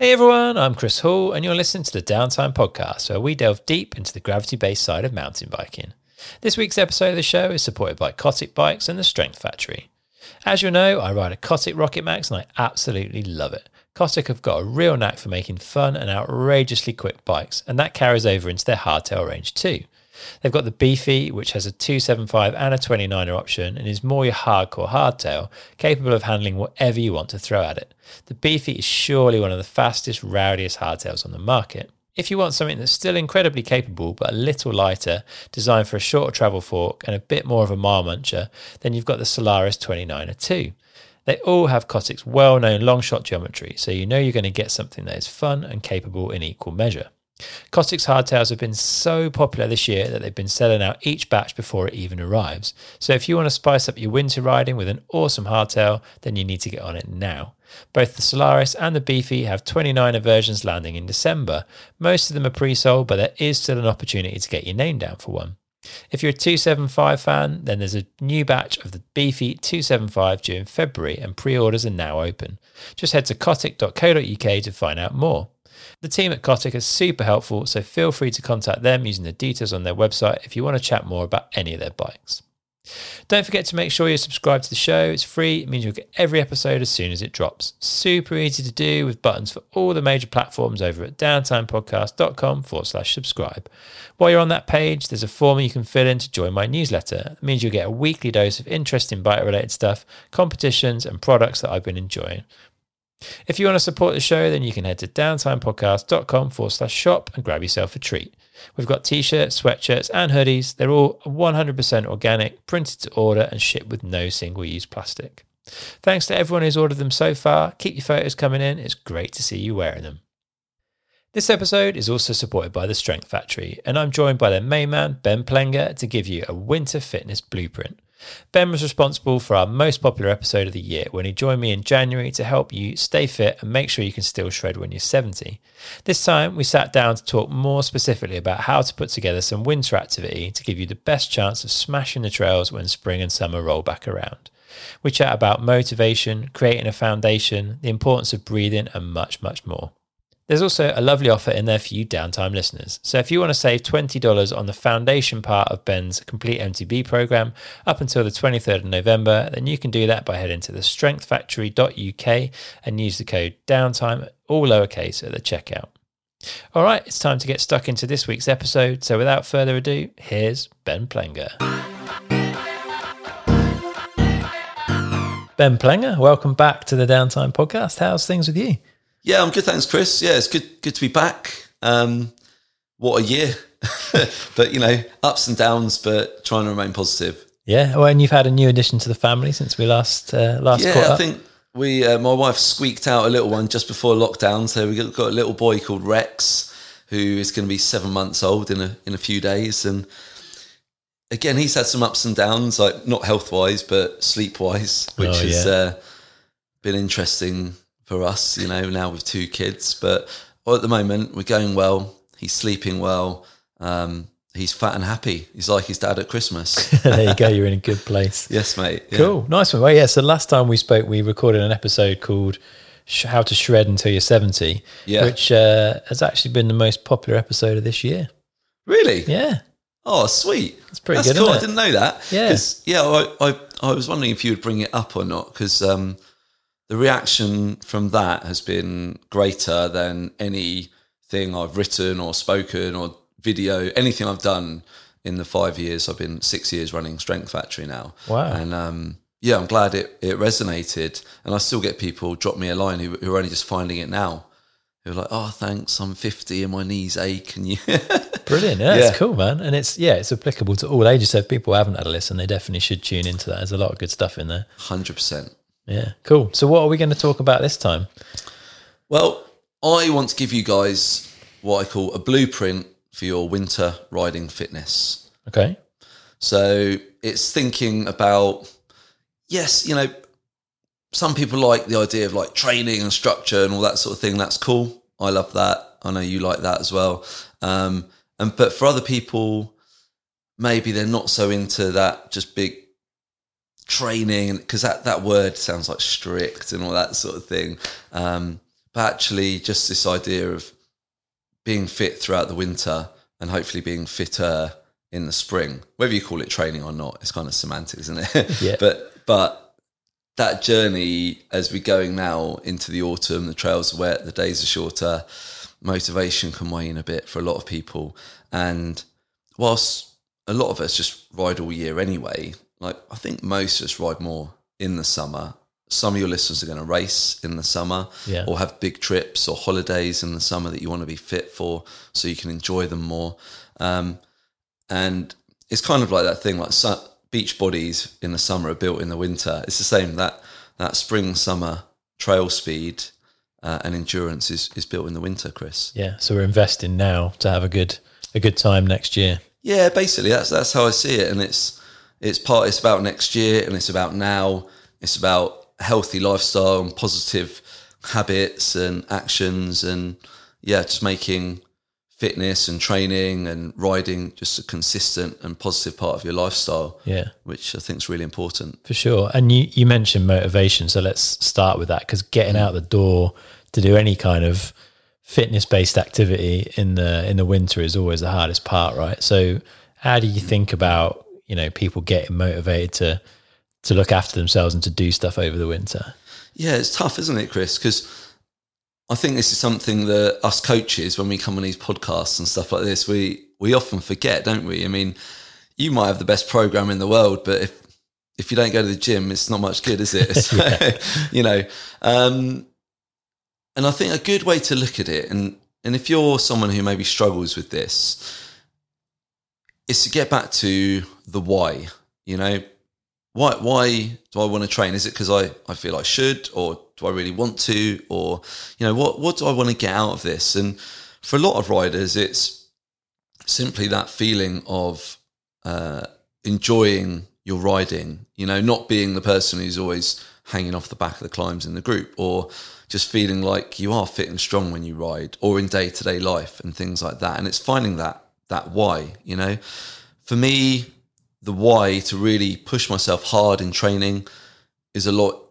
Hey everyone, I'm Chris Hall, and you're listening to the Downtime Podcast, where we delve deep into the gravity based side of mountain biking. This week's episode of the show is supported by Cotic Bikes and the Strength Factory. As you'll know, I ride a Cotic Rocket Max and I absolutely love it. Cotic have got a real knack for making fun and outrageously quick bikes, and that carries over into their hardtail range too. They've got the BFe, which has a 275 and a 29er option and is more your hardcore hardtail, capable of handling whatever you want to throw at it. The BFe is surely one of the fastest, rowdiest hardtails on the market. If you want something that's still incredibly capable but a little lighter, designed for a shorter travel fork and a bit more of a mile muncher, then you've got the Solaris 29er too. They all have Cotic's well known long shot geometry, so you know you're going to get something that is fun and capable in equal measure. Cotic's hardtails have been so popular this year that they've been selling out each batch before it even arrives. So if you want to spice up your winter riding with an awesome hardtail, then you need to get on it now. Both the Solaris and the BFe have 29er versions landing in December. Most of them are pre sold, but there is still an opportunity to get your name down for one. If you're a 275 fan, then there's a new batch of the BFe 275 due in February, and pre orders are now open. Just head to cotic.co.uk to find out more. The team at Cotic are super helpful, so feel free to contact them using the details on their website if you want to chat more about any of their bikes. Don't forget to make sure you're subscribed to the show. It's free, it means you'll get every episode as soon as it drops. Super easy to do with buttons for all the major platforms over at downtimepodcast.com forward slash subscribe. While you're on that page, there's a form you can fill in to join my newsletter. It means you'll get a weekly dose of interesting bike related stuff, competitions, and products that I've been enjoying. If you want to support the show, then you can head to downtimepodcast.com forward slash shop and grab yourself a treat. We've got t shirts, sweatshirts, and hoodies. They're all 100% organic, printed to order, and shipped with no single use plastic. Thanks to everyone who's ordered them so far. Keep your photos coming in. It's great to see you wearing them. This episode is also supported by the Strength Factory, and I'm joined by their main man, Ben Plenge, to give you a winter fitness blueprint. Ben was responsible for our most popular episode of the year when he joined me in January to help you stay fit and make sure you can still shred when you're 70. This time, we sat down to talk more specifically about how to put together some winter activity to give you the best chance of smashing the trails when spring and summer roll back around. We chat about motivation, creating a foundation, the importance of breathing, and much, much more. There's also a lovely offer in there for you downtime listeners. So if you want to save $20 on the foundation part of Ben's complete MTB program up until the 23rd of November, then you can do that by heading to the strengthfactory.uk and use the code downtime, all lowercase, at the checkout. All right, it's time to get stuck into this week's episode. So without further ado, here's Ben Plenge. Ben Plenge, welcome back to the Downtime Podcast. How's things with you? Yeah, I'm good. Thanks, Chris. Yeah, it's good. Good to be back. Um, what a year! but you know, ups and downs, but trying to remain positive. Yeah. Well, and you've had a new addition to the family since we last uh, last. Yeah, I think we. Uh, my wife squeaked out a little one just before lockdown, so we got, got a little boy called Rex, who is going to be seven months old in a in a few days, and again, he's had some ups and downs, like not health wise, but sleep wise, which oh, has uh, been interesting for us, you know, now with two kids. But at the moment, we're going well. He's sleeping well. Um, he's fat and happy. He's like his dad at Christmas. there you go. You're in a good place. yes, mate. Yeah. Cool. Nice one. Well, yeah. So last time we spoke, we recorded an episode called How to Shred Until You're 70, yeah. which uh, has actually been the most popular episode of this year. Really? Yeah. Oh, sweet. That's pretty That's good. Cool. I didn't know that. Yeah. Yeah. I, I, I was wondering if you would bring it up or not because um, the reaction from that has been greater than anything I've written or spoken or video, anything I've done in the five years. I've been six years running Strength Factory now. Wow. And um, yeah, I'm glad it, it resonated. And I still get people drop me a line who, who are only just finding it now. Who are like, oh, thanks, I'm 50 and my knees ache. And you. Brilliant. Yeah, yeah, it's cool, man. And it's, yeah, it's applicable to all ages. So if people haven't had a listen, they definitely should tune into that. There's a lot of good stuff in there. 100%. Yeah, cool. So, what are we going to talk about this time? Well, I want to give you guys what I call a blueprint for your winter riding fitness. Okay. So, it's thinking about, yes, you know, some people like the idea of like training and structure and all that sort of thing. That's cool. I love that. I know you like that as well. Um, and but for other people, maybe they're not so into that just big training because that, that word sounds like strict and all that sort of thing. Um, but actually just this idea of being fit throughout the winter and hopefully being fitter in the spring. Whether you call it training or not, it's kind of semantic, isn't it? Yeah. but but that journey as we're going now into the autumn, the trails are wet, the days are shorter, motivation can wane a bit for a lot of people. And whilst a lot of us just ride all year anyway, like I think most of us ride more in the summer. Some of your listeners are going to race in the summer Yeah. or have big trips or holidays in the summer that you want to be fit for so you can enjoy them more. Um, and it's kind of like that thing like su- beach bodies in the summer are built in the winter. It's the same that that spring summer trail speed uh, and endurance is, is built in the winter, Chris. Yeah. So we're investing now to have a good a good time next year. Yeah, basically that's that's how I see it, and it's it's part. It's about next year, and it's about now. It's about healthy lifestyle and positive habits and actions, and yeah, just making fitness and training and riding just a consistent and positive part of your lifestyle. Yeah. which I think is really important. For sure. And you, you mentioned motivation. So let's start with that because getting out the door to do any kind of fitness based activity in the in the winter is always the hardest part, right? So how do you mm. think about, you know, people getting motivated to to look after themselves and to do stuff over the winter? Yeah, it's tough, isn't it, Chris? Because I think this is something that us coaches, when we come on these podcasts and stuff like this, we we often forget, don't we? I mean, you might have the best program in the world, but if if you don't go to the gym, it's not much good, is it? So, you know, um, and I think a good way to look at it, and and if you're someone who maybe struggles with this, is to get back to the why. You know, why why do I want to train? Is it because I, I feel I should, or do I really want to, or you know what what do I want to get out of this? And for a lot of riders, it's simply that feeling of uh, enjoying your riding. You know, not being the person who's always hanging off the back of the climbs in the group, or just feeling like you are fit and strong when you ride, or in day to day life and things like that. And it's finding that that why. You know, for me, the why to really push myself hard in training is a lot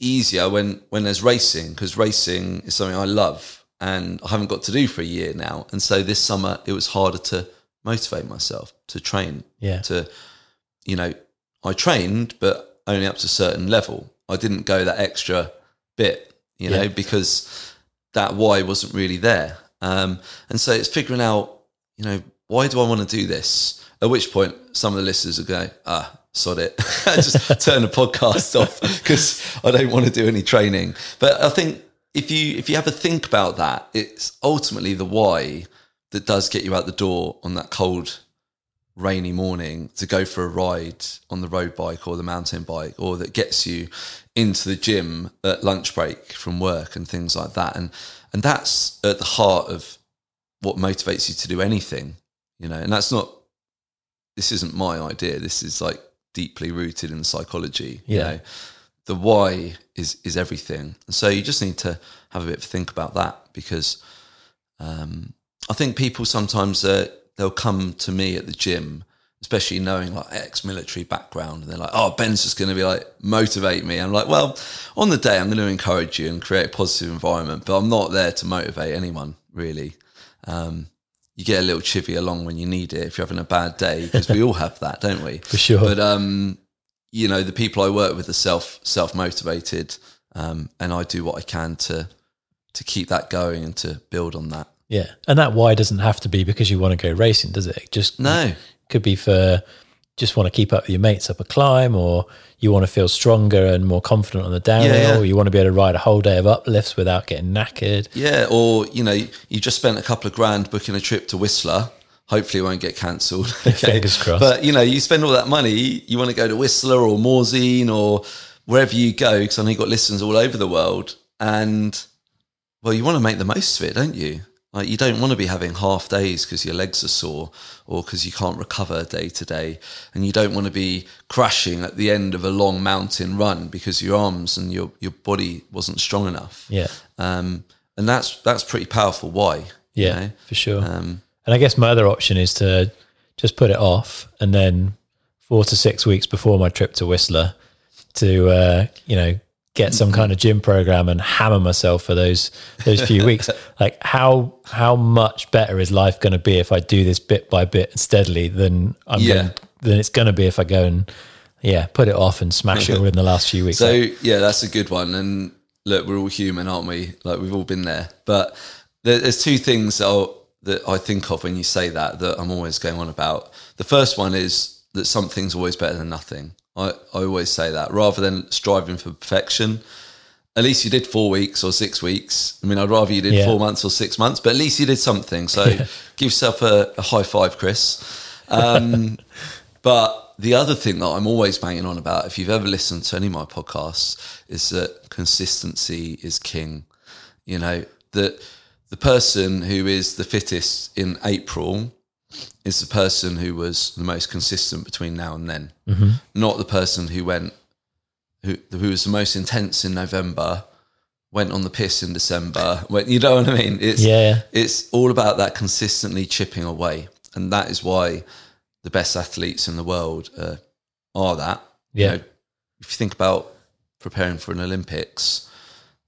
easier when when there's racing because racing is something I love and I haven't got to do for a year now and so this summer it was harder to motivate myself to train Yeah. to you know I trained but only up to a certain level I didn't go that extra bit you know Yeah. because that why wasn't really there um, and so it's figuring out you know why do I want to do this? At which point some of the listeners will go ah sod it. I just turn the podcast off because I don't want to do any training. But I think if you if you have a think about that it's ultimately the why that does get you out the door on that cold rainy morning to go for a ride on the road bike or the mountain bike or that gets you into the gym at lunch break from work and things like that. And and that's at the heart of what motivates you to do anything you know and that's not this isn't my idea this is like deeply rooted in psychology you Yeah. know the why is is everything and so you just need to have a bit of a think about that because um, I think people sometimes uh, they'll come to me at the gym, especially knowing like ex-military background, and they're like, "Oh, Ben's just going to be like motivate me." I'm like, "Well, on the day, I'm going to encourage you and create a positive environment, but I'm not there to motivate anyone really." Um, you get a little chivvy along when you need it if you're having a bad day, because we all have that, don't we? For sure. But um, you know, the people I work with are self self motivated, um, and I do what I can to to keep that going and to build on that. Yeah. And that why doesn't have to be because you want to go racing, does it? Just No, could be for just want to keep up with your mates up a climb or you want to feel stronger and more confident on the downhill Yeah, yeah. or you want to be able to ride a whole day of uplifts without getting knackered. yeah, or you know, you just spent a couple of grand booking a trip to Whistler. Hopefully, it won't get cancelled. Fingers crossed. But you know, you spend all that money. You want to go to Whistler or Morzine or wherever you go, because I know you've got listeners all over the world, and well, you want to make the most of it, don't you? Like you don't want to be having half days because your legs are sore or because you can't recover day to day, and you don't want to be crashing at the end of a long mountain run because your arms and your your body wasn't strong enough. Yeah. Um, and that's that's pretty powerful. Why? you Yeah, know? for sure. Um, and I guess my other option is to just put it off and then four to six weeks before my trip to Whistler to, uh, you know, get some mm-hmm. kind of gym program and hammer myself for those those few weeks. Like how how much better is life going to be if I do this bit by bit and steadily than I'm Yeah. going, than it's going to be if I go and yeah put it off and smash it all in the last few weeks. So Like, yeah, that's a good one. And look, we're all human, aren't we? Like we've all been there. But there, there's two things that, I'll, that I think of when you say that that I'm always going on about. The first one is that something's always better than nothing. I, I always say that rather than striving for perfection. At least you did four weeks or six weeks. I mean, I'd rather you did Yeah. four months or six months, but at least you did something. So give yourself a, a high five, Chris. Um, but the other thing that I'm always banging on about, if you've ever listened to any of my podcasts, is that consistency is king. You know, that the person who is the fittest in April is the person who was the most consistent between now and then, not the person who went, who, who was the most intense in November, went on the piss in December. Went, you know what I mean? It's, Yeah. it's all about that consistently chipping away. And that is why the best athletes in the world uh, are that. Yeah. You know, if you think about preparing for an Olympics,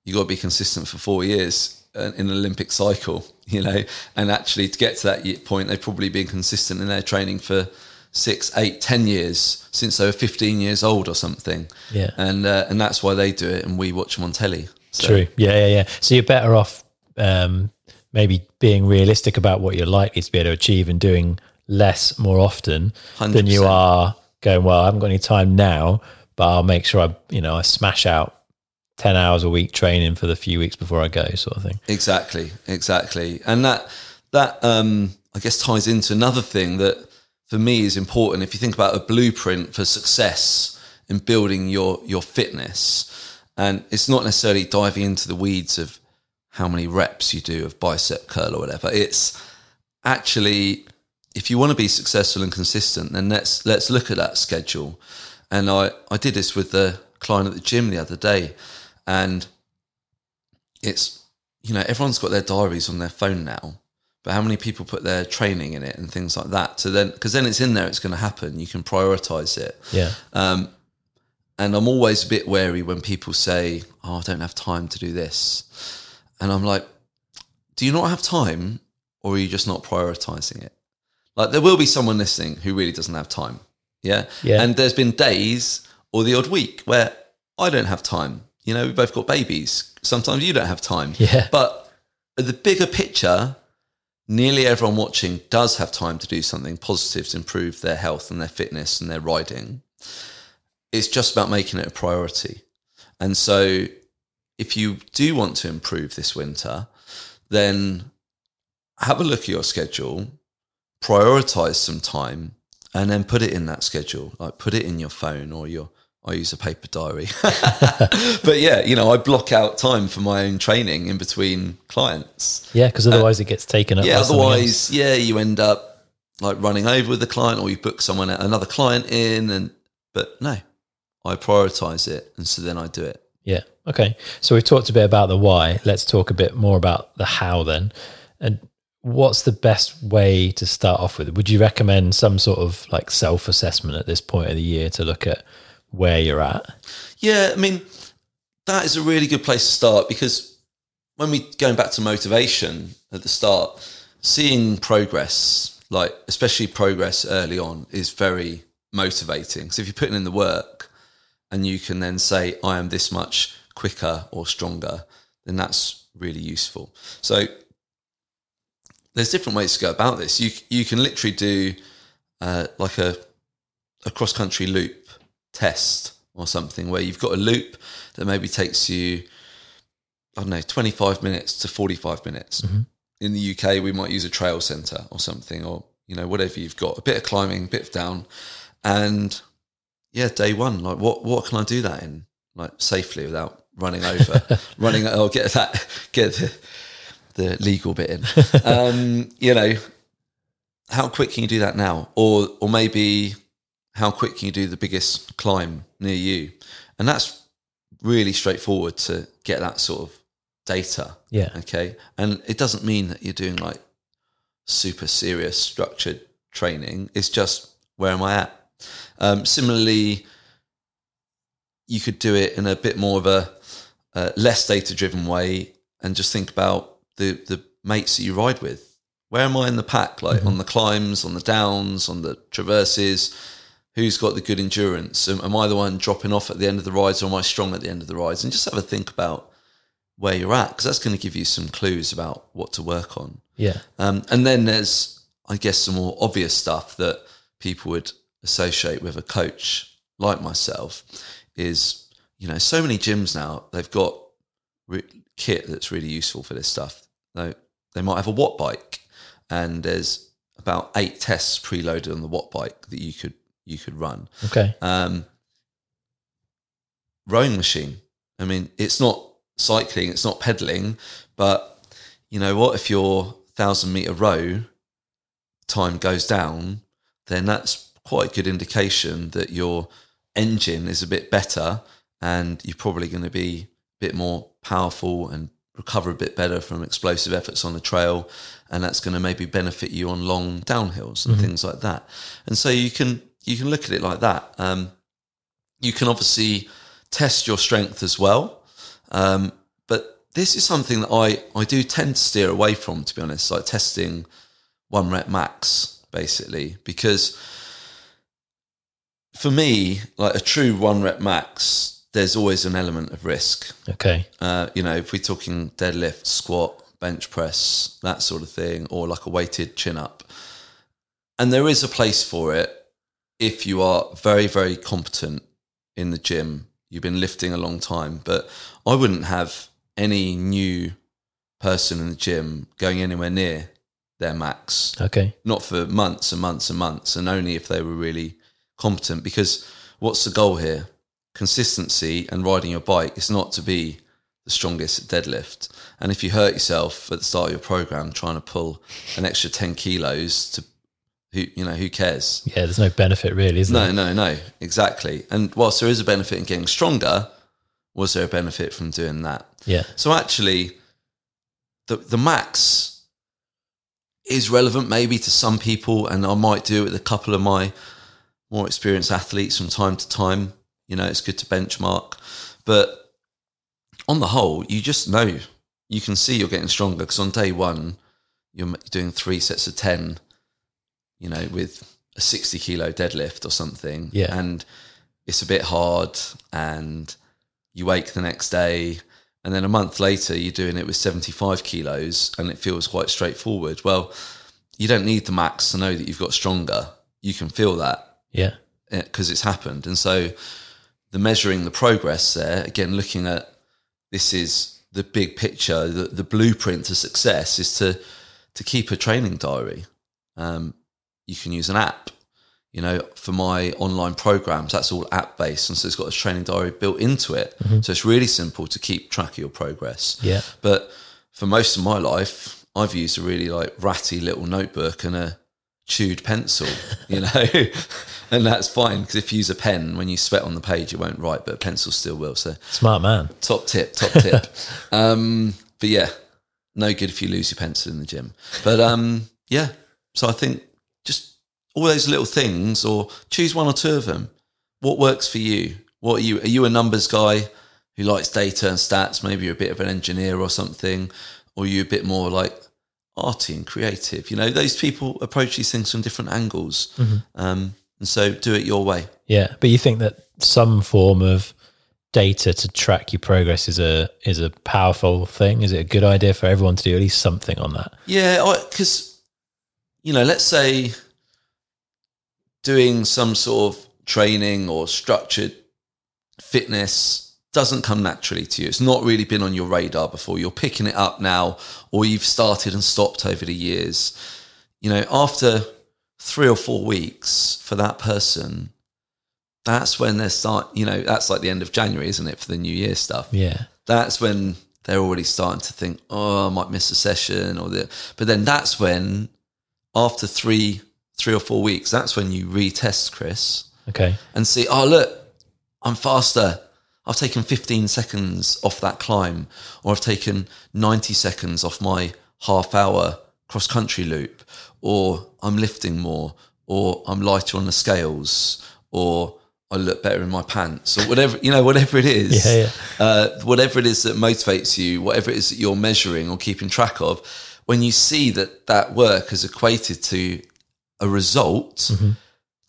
you got to be consistent for four years uh, in an Olympic cycle, you know, and actually to get to that point, they've probably been consistent in their training for six, eight, ten years since they were 15 years old or something. Yeah. And, uh, and that's why they do it and we watch them on telly. So, True. Yeah, yeah, yeah. So you're better off um, maybe being realistic about what you're likely to be able to achieve and doing less more often than you are going, well, I haven't got any time now, but I'll make sure I, you know, I smash out 10 hours a week training for the few weeks before I go sort of thing. Exactly, exactly, and that that um, I guess ties into another thing that for me is important. If you think about a blueprint for success in building your your fitness, and it's not necessarily diving into the weeds of how many reps you do of bicep curl or whatever. It's actually if you want to be successful and consistent, then let's let's look at that schedule. And I I did this with the client at the gym the other day, and it's you know everyone's got their diaries on their phone now but how many people put their training in it and things like that so then because then it's in there it's going to happen you can prioritize it. Yeah. um, and i'm always a bit wary when people say oh i don't have time to do this. And i'm like do you not have time or are you just not prioritizing it? Like there will be someone listening who really doesn't have time yeah? Yeah. and there's been days or the odd week where i don't have time you know we've both got babies sometimes you don't have time Yeah. but the bigger picture, nearly everyone watching does have time to do something positive to improve their health and their fitness and their riding. It's just about making it a priority. And so, if you do want to improve this winter, then have a look at your schedule, prioritize some time, and then put it in that schedule. Like put it in your phone or your I use a paper diary. but yeah, you know, I block out time for my own training in between clients. Yeah. Because uh, otherwise it gets taken up. Yeah, by something else. otherwise, yeah, you end up like running over with the client or you book someone another client in and but no. I prioritize it and so then I do it. Yeah. Okay. So we've talked a bit about the why. Let's talk a bit more about the how then. And what's the best way to start off with? Would you recommend some sort of like self assessment at this point of the year to look at where you're at? Yeah, I mean, that is a really good place to start because when we going back to motivation at the start, seeing progress, like especially progress early on, is very motivating. So if you're putting in the work and you can then say, I am this much quicker or stronger, then that's really useful. So there's different ways to go about this. You you can literally do uh, like a a cross country loop test or something where you've got a loop that maybe takes you I don't know 25 minutes to 45 minutes. In the UK, we might use a trail center or something, or you know whatever you've got, a bit of climbing, a bit of down, and yeah, day one, like what what can I do that in like safely without running over, running? Oh, get that, get the, the legal bit in. Um, you know, how quick can you do that now, or or maybe how quick can you do the biggest climb near you? And that's really straightforward to get that sort of data. Yeah. Okay. And it doesn't mean that you're doing like super serious structured training. It's just where am I at? Um, similarly, you could do it in a bit more of a, a less data driven way and just think about the the mates that you ride with. Where am I in the pack? Like on the climbs, on the downs, on the traverses. Who's got the good endurance? Am, am I the one dropping off at the end of the rides, or am I strong at the end of the rides? And just have a think about where you're at because that's going to give you some clues about what to work on. Yeah. Um, and then there's, I guess, some more obvious stuff that people would associate with a coach like myself is, you know, so many gyms now, they've got re- kit that's really useful for this stuff. They, they might have a watt bike and there's about eight tests preloaded on the watt bike that you could you could run. Okay. Um, rowing machine. I mean, it's not cycling, it's not pedaling, but you know what? If your thousand meter row time goes down, then that's quite a good indication that your engine is a bit better and you're probably going to be a bit more powerful and recover a bit better from explosive efforts on the trail and that's going to maybe benefit you on long downhills and things like that and so you can you can look at it like that um, you can obviously test your strength as well um, but this is something that I, I do tend to steer away from to be honest like testing one rep max basically because for me like a true one rep max there's always an element of risk Okay. uh, you know, if we're talking deadlift, squat, bench press, that sort of thing, or like a weighted chin up. And there is a place for it if you are very, very competent in the gym. You've been lifting a long time, but I wouldn't have any new person in the gym going anywhere near their max Okay. not for months and months and months, and only if they were really competent. Because what's the goal here? Consistency and riding your bike is not to be the strongest at deadlift. And if you hurt yourself at the start of your program trying to pull an extra ten kilos to, who you know, who cares? Yeah, there's no benefit really, is No, there? no, no, no, exactly. And whilst there is a benefit in getting stronger, was there a benefit from doing that? Yeah. So actually, the the max is relevant maybe to some people, and I might do it with a couple of my more experienced athletes from time to time. You know, it's good to benchmark, but on the whole, you just know you can see you're getting stronger because on day one, you're doing three sets of ten. You know, with a sixty kilo deadlift or something, Yeah. and it's a bit hard, and you wake the next day and then a month later you're doing it with 75 kilos and it feels quite straightforward. Well you don't need the max to know that you've got stronger. You can feel that. Yeah. because it's happened. And so the measuring the progress there again looking at this is the big picture the, the blueprint to success is to to keep a training diary. Um, you can use an app you know, for my online programs, that's all app based. And so it's got a training diary built into it. So it's really simple to keep track of your progress. Yeah. But for most of my life, I've used a really like ratty little notebook and a chewed pencil, you know, and that's fine because if you use a pen, when you sweat on the page, it won't write, but a pencil still will. So Smart man. top tip, top tip. um, but yeah, no good if you lose your pencil in the gym. But um, yeah, so I think just all those little things, or choose one or two of them. What works for you? What are you? Are you a numbers guy who likes data and stats? Maybe you're a bit of an engineer or something, or you're you a bit more like arty and creative? You know, those people approach these things from different angles, um, and so do it your way. Yeah. But you think that some form of data to track your progress is a is a powerful thing? Is it a good idea for everyone to do at least something on that? Yeah, because you know, let's say doing some sort of training or structured fitness doesn't come naturally to you. It's not really been on your radar before. You're picking it up now, or you've started and stopped over the years. You know, after three or four weeks for that person, that's when they start. You know, that's like the end of January, isn't it, for the New Year stuff? Yeah. that's when they're already starting to think, oh, I might miss a session or the. But then that's when, after three, three or four weeks, that's when you retest Chris Okay. and see, oh look, I'm faster. I've taken 15 seconds off that climb, or I've taken 90 seconds off my half hour cross country loop, or I'm lifting more, or I'm lighter on the scales, or I look better in my pants or whatever, you know, whatever it is, Yeah, yeah. Uh, whatever it is that motivates you, whatever it is that you're measuring or keeping track of, when you see that that work has equated to a result, Mm-hmm.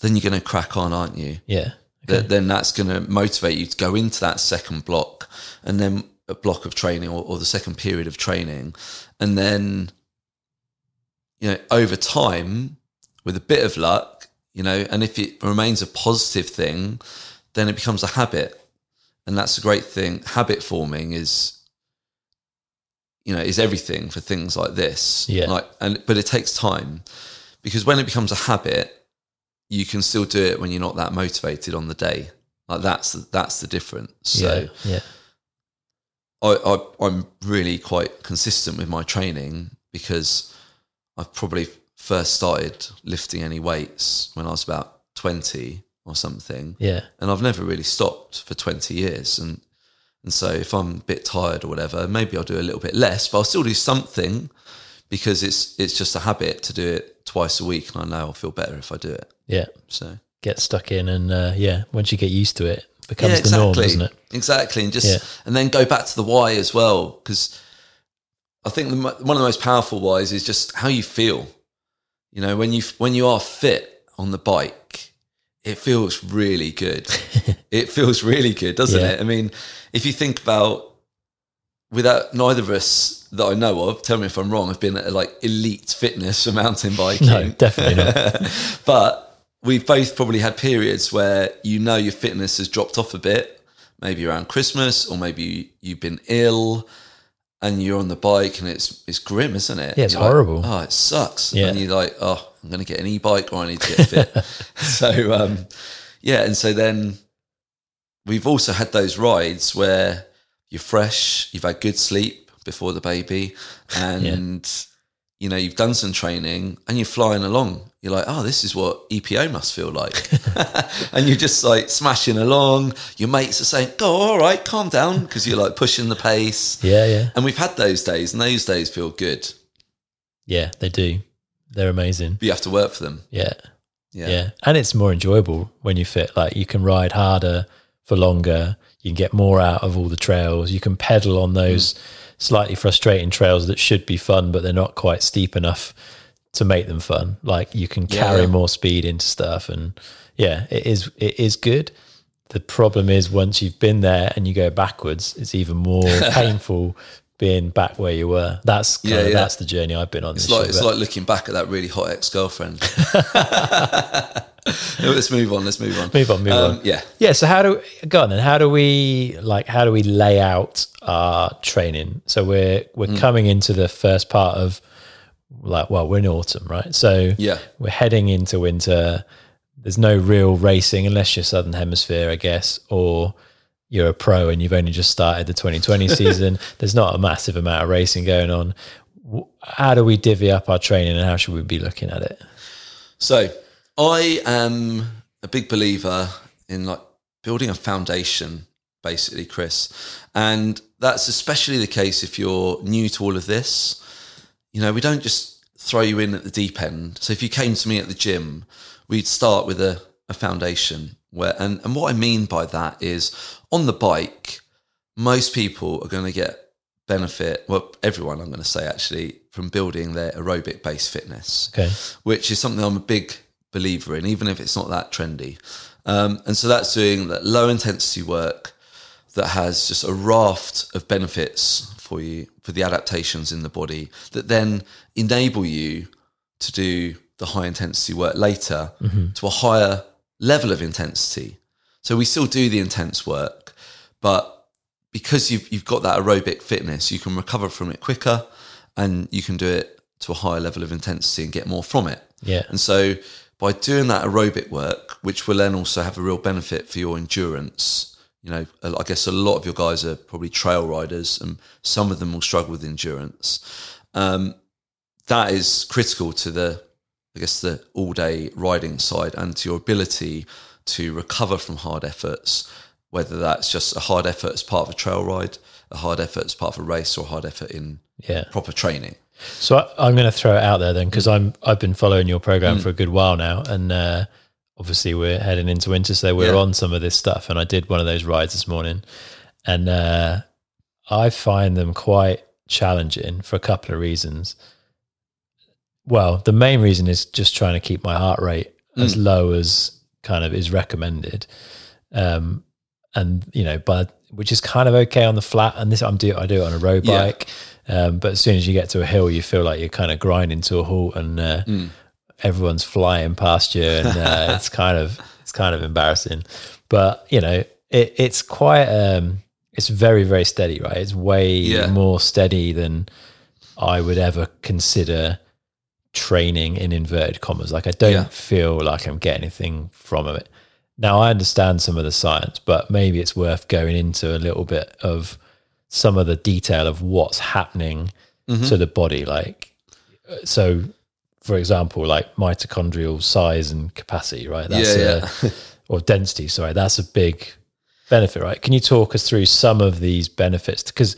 then you're going to crack on, aren't you? Yeah. That then that's going to motivate you to go into that second block and then a block of training or, or the second period of training. And then, you know, over time, with a bit of luck, you know, and if it remains a positive thing, then it becomes a habit. And that's a great thing. Habit forming is, you know, is everything for things like this. Yeah. Like, and but it takes time because when it becomes a habit, you can still do it when you're not that motivated on the day. Like that's that's the difference. So yeah. Yeah. I, I I'm really quite consistent with my training because I've probably first started lifting any weights when I was about twenty or something, Yeah. and I've never really stopped for twenty years. And and so if I'm a bit tired or whatever, maybe I'll do a little bit less, but I'll still do something because it's it's just a habit to do it twice a week, and I know I'll feel better if I do it. Yeah. So Get stuck in, and uh, yeah, once you get used to it, it becomes the norm, doesn't it? Exactly, and just Yeah. and then go back to the why as well, because I think the, one of the most powerful whys is just how you feel. You know, when you when you are fit on the bike, it feels really good. it feels really good, doesn't Yeah. it? I mean, if you think about without neither of us that I know of, tell me if I'm wrong, have been at like elite fitness for mountain biking. No, definitely not. but we've both probably had periods where you know your fitness has dropped off a bit, maybe around Christmas, or maybe you've been ill and you're on the bike and it's it's grim, isn't it? Yeah, it's You're like, horrible. oh, it sucks. Yeah. And you're like, oh, I'm going to get an e-bike or I need to get fit. so, um, yeah. And so then we've also had those rides where you're fresh, you've had good sleep before the baby, and you know you've done some training, and you're flying along. You're like, oh, this is what EPO must feel like, and you're just like smashing along. Your mates are saying, "Go, all right, calm down," because you're like pushing the pace. Yeah. Yeah. And we've had those days, and those days feel good. Yeah. They do. They're amazing. But you have to work for them. Yeah. Yeah. Yeah. And it's more enjoyable when you fit. Like you can ride harder for longer. You can get more out of all the trails. You can pedal on those Mm. slightly frustrating trails that should be fun, but they're not quite steep enough to make them fun. Like you can carry yeah. more speed into stuff. And yeah, it is, it is good. The problem is once you've been there and you go backwards, it's even more painful being back where you were. That's kind Yeah, of, yeah. that's the journey I've been on. It's like year, it's but- like looking back at that really hot ex girlfriend. let's move on. Let's move on. Move on, move Um, on. Yeah. Yeah. So how do go on then? How do we like? How do we lay out our training? So we're we're Mm. coming into the first part of like well, we're in autumn, right? So Yeah. we're heading into winter. There's no real racing unless you're Southern Hemisphere, I guess, or you're a pro and you've only just started the 2020 season. There's not a massive amount of racing going on. How do we divvy up our training and how should we be looking at it? So I am a big believer in like building a foundation, basically, Chris. And that's especially the case if you're new to all of this. You know, we don't just throw you in at the deep end. So if you came to me at the gym, we'd start with a, a foundation where and, and what I mean by that is on the bike, most people are going to get benefit, well, everyone I'm going to say actually, from building their aerobic based fitness Okay. which is something I'm a big believer in, even if it's not that trendy. Um, and so that's doing that low intensity work that has just a raft of benefits for you, for the adaptations in the body that then enable you to do the high intensity work later to a higher level of intensity. So we still do the intense work, but because you've you've got that aerobic fitness, you can recover from it quicker, and you can do it to a higher level of intensity and get more from it. Yeah. And so by doing that aerobic work, which will then also have a real benefit for your endurance, you know, I guess a lot of your guys are probably trail riders, and some of them will struggle with endurance. Um, that is critical to the, I guess, the all day riding side and to your ability to recover from hard efforts, whether that's just a hard effort as part of a trail ride, a hard effort as part of a race, or a hard effort in Yeah. proper training. So I, I'm going to throw it out there then Mm. because I'm I've been following your program for a good while now, and uh, obviously we're heading into winter, so we're Yeah. on some of this stuff. And I did one of those rides this morning, and uh, I find them quite challenging for a couple of reasons. Well, the main reason is just trying to keep my heart rate as low as kind of is recommended, um, and you know, but which is kind of okay on the flat. And this I'm do I do it on a road Yeah. bike, um, but as soon as you get to a hill, you feel like you're kind of grinding to a halt, and uh, everyone's flying past you, and uh, it's kind of it's kind of embarrassing. But you know, it, it's quite um, it's very very steady, right? It's way Yeah. more steady than I would ever consider training in inverted commas. Like I don't Yeah. feel like I'm getting anything from it. Now I understand some of the science, but maybe it's worth going into a little bit of some of the detail of what's happening to mm-hmm. the body. Like, so for example, like mitochondrial size and capacity, right? That's Yeah, a, or density. Sorry, that's a big benefit, right? Can you talk us through some of these benefits? Because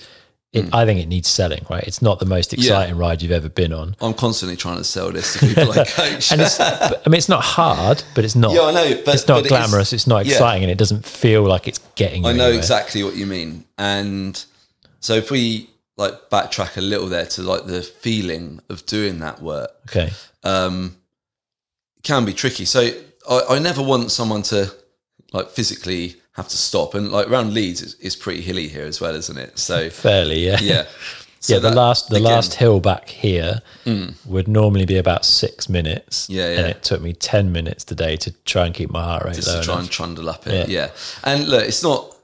it, I think it needs selling, right? It's not the most exciting ride you've ever been on, I'm constantly trying to sell this to people I coach. and it's. I mean, it's not hard, but it's not. yeah, I know, but it's not but glamorous. it's not yeah. exciting, and it doesn't feel like it's getting. You I know anywhere. exactly what you mean. And so if we like backtrack a little there to like the feeling of doing that work, Okay. um, can be tricky. So I, I never want someone to like physically have to stop. And like around Leeds, it's, it's pretty hilly here as well, isn't it? So Fairly, yeah. yeah, So yeah, the that- last the again, Mm. last hill back here would normally be about six minutes. Yeah, yeah, And it took me ten minutes today to try and keep my heart rate just low to try enough. and trundle up it. Yeah. Yeah. And look, it's not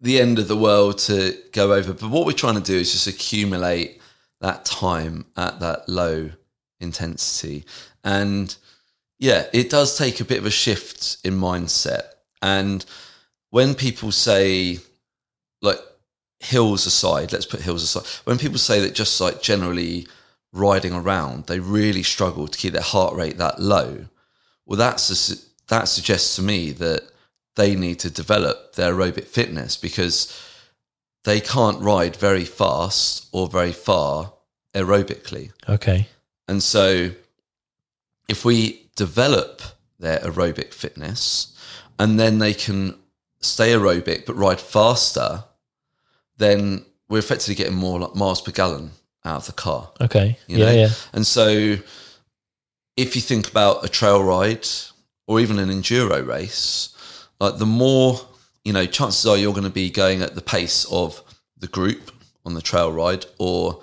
the end of the world to go over, but what we're trying to do is just accumulate that time at that low intensity. And yeah, it does take a bit of a shift in mindset. And when people say, like, hills aside, let's put hills aside, when people say that just like generally riding around, they really struggle to keep their heart rate that low. Well, that's a, that suggests to me that they need to develop their aerobic fitness because they can't ride very fast or very far aerobically. Okay. And so, if we develop their aerobic fitness and then they can stay aerobic but ride faster, then we're effectively getting more like miles per gallon out of the car. Okay. You yeah, yeah. And so, if you think about a trail ride or even an enduro race, like the more, you know, chances are you're going to be going at the pace of the group on the trail ride or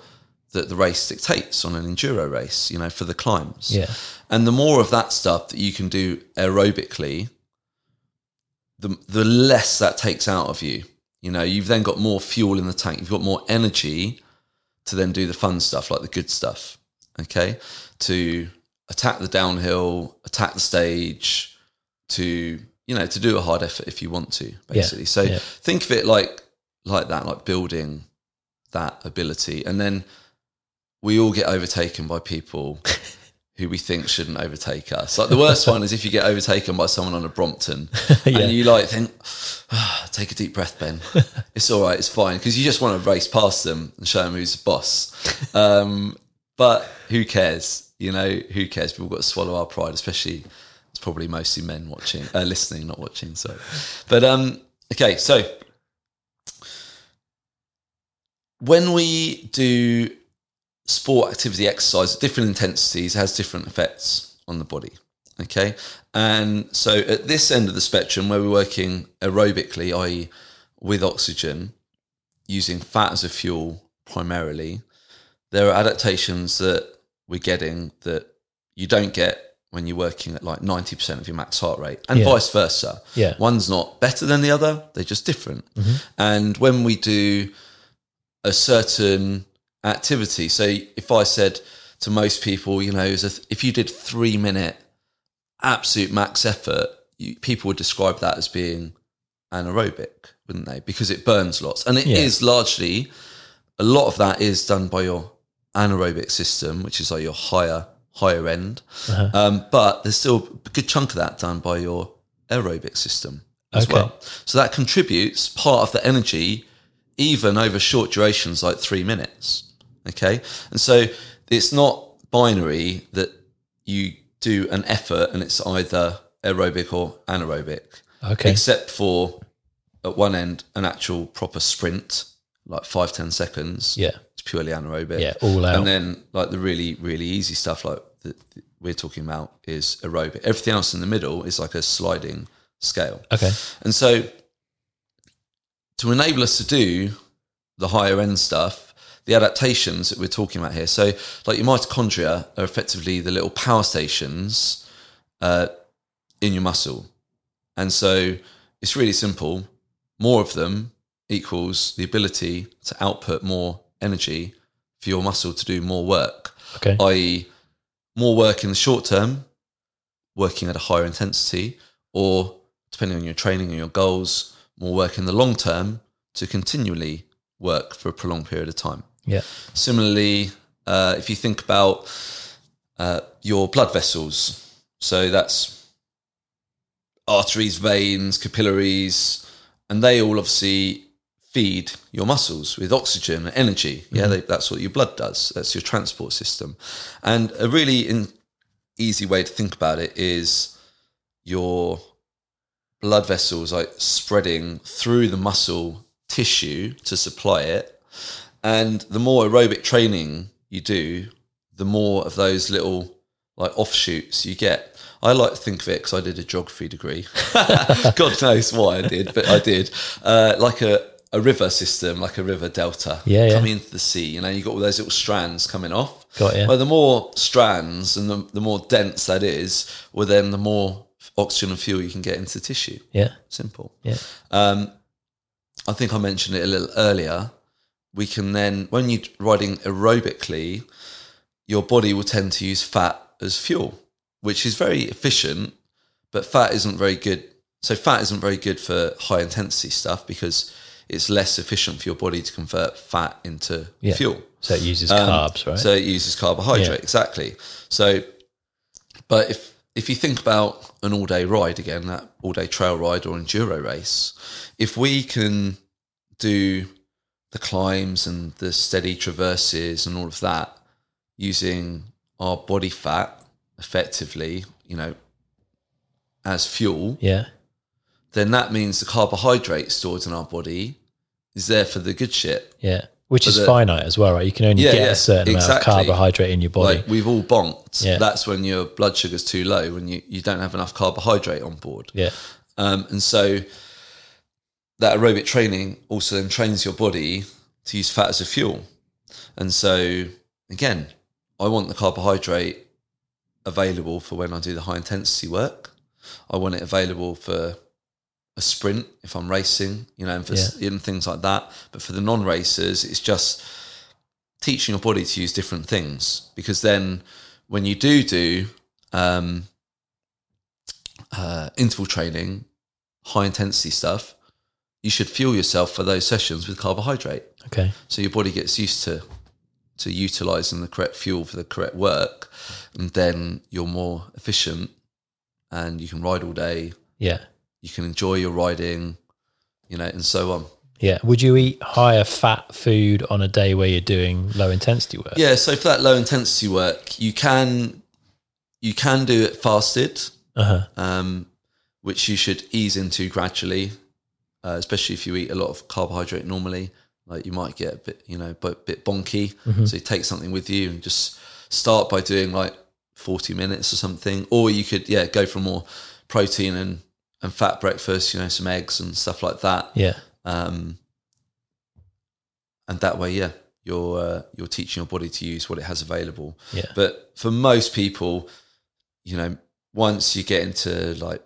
that the race dictates on an enduro race, you know, for the climbs. Yeah. And the more of that stuff that you can do aerobically, the the less that takes out of you. You know, you've then got more fuel in the tank. You've got more energy to then do the fun stuff, like the good stuff. Okay, to attack the downhill, attack the stage, to you know, to do a hard effort if you want to, basically. so yeah. think of it like like that, like building that ability, and then we all get overtaken by people who we think shouldn't overtake us. Like the worst one is if you get overtaken by someone on a Brompton Yeah. and you like think, "Ah, take a deep breath, Ben. It's all right, it's fine, because you just want to race past them and show them who's the boss. Um, but who cares? You know, who cares? We've got to swallow our pride, especially it's probably mostly men watching, uh, listening, not watching. So, but um, okay, so when we do sport activity exercise at different intensities has different effects on the body okay? And so at this end of the spectrum where we're working aerobically i.e with oxygen using fat as a fuel primarily there are adaptations that we're getting that you don't get when you're working at like 90% of your max heart rate and Yeah. vice versa. Yeah. one's not better than the other they're just different. Mm-hmm. And when we do a certain activity. So if I said to most people, you know, if you did three minute absolute max effort, you, people would describe that as being anaerobic, wouldn't they? Because it burns lots, and it is Yeah. largely a lot of that is done by your anaerobic system, which is like your higher higher end. Uh-huh. Um, but there's still a good chunk of that done by your aerobic system as Okay. well. So that contributes part of the energy, even over short durations like three minutes. Okay. And so it's not binary that you do an effort and it's either aerobic or anaerobic, Okay. except for at one end an actual proper sprint, like five ten seconds. Yeah. it's purely anaerobic. Yeah, all out. And then like the really really easy stuff like that we're talking about is aerobic. Everything else in the middle is like a sliding scale. Okay. And so to enable us to do the higher end stuff, the adaptations that we're talking about here. So like your mitochondria are effectively the little power stations uh, in your muscle. And so it's really simple. More of them equals the ability to output more energy for your muscle to do more work, Okay. i.e., more work in the short term, working at a higher intensity, or depending on your training and your goals, more work in the long term to continually work for a prolonged period of time. Yeah. Similarly, uh, if you think about uh, your blood vessels, so that's arteries, veins, capillaries, and they all obviously feed your muscles with oxygen and energy. Yeah, they, that's what your blood does. That's your transport system. And a really in, easy way to think about it is your blood vessels like spreading through the muscle tissue to supply it. And the more aerobic training you do, the more of those little like offshoots you get. I like to think of it because I did a geography degree. God knows why I did, but I did. Uh, like a, a river system, like a river delta Yeah, yeah. coming into the sea. You know, you got all those little strands coming off. Got ya. Well, the more strands and the, the more dense that is, well, then the more oxygen and fuel you can get into tissue. Yeah. Simple. Yeah. Um, I think I mentioned it a little earlier. We can then, when you're riding aerobically, your body will tend to use fat as fuel, which is very efficient, but fat isn't very good. So, fat isn't very good for high intensity stuff because it's less efficient for your body to convert fat into Yeah. fuel. So it uses Um, carbs, right? So it uses carbohydrate, Yeah. exactly. So, but if if you think about an all day ride again, that all day trail ride or enduro race, if we can do the climbs and the steady traverses and all of that using our body fat effectively, you know, as fuel, yeah. then that means the carbohydrate stored in our body is there for the good shit. Yeah. Which is the- finite as well, right? You can only Yeah, get yeah, a certain amount of carbohydrate in your body. Like we've all bonked. Yeah. That's when your blood sugar's too low, when you, you don't have enough carbohydrate on board. yeah. Um, and so that aerobic training also then trains your body to use fat as a fuel. And so again, I want the carbohydrate available for when I do the high intensity work. I want it available for a sprint if I'm racing, you know, and for and things like that. But for the non-racers, it's just teaching your body to use different things because then when you do do um, uh, interval training, high intensity stuff, you should fuel yourself for those sessions with carbohydrate. Okay. So your body gets used to to utilizing the correct fuel for the correct work, and then you're more efficient, and you can ride all day. Yeah. You can enjoy your riding, you know, and so on. Yeah. Would you eat higher fat food on a day where you're doing low intensity work? Yeah. So for that low intensity work, you can you can do it fasted. Uh huh. um, which you should ease into gradually, uh, especially if you eat a lot of carbohydrate normally. Like you might get a bit, you know, a bit bonky. So you take something with you and just start by doing like 40 minutes or something. Or you could, yeah, go for more protein and, and fat breakfast, you know, some eggs and stuff like that. Yeah. Um, and that way, yeah, you're uh, you're teaching your body to use what it has available. Yeah. But for most people, you know, once you get into like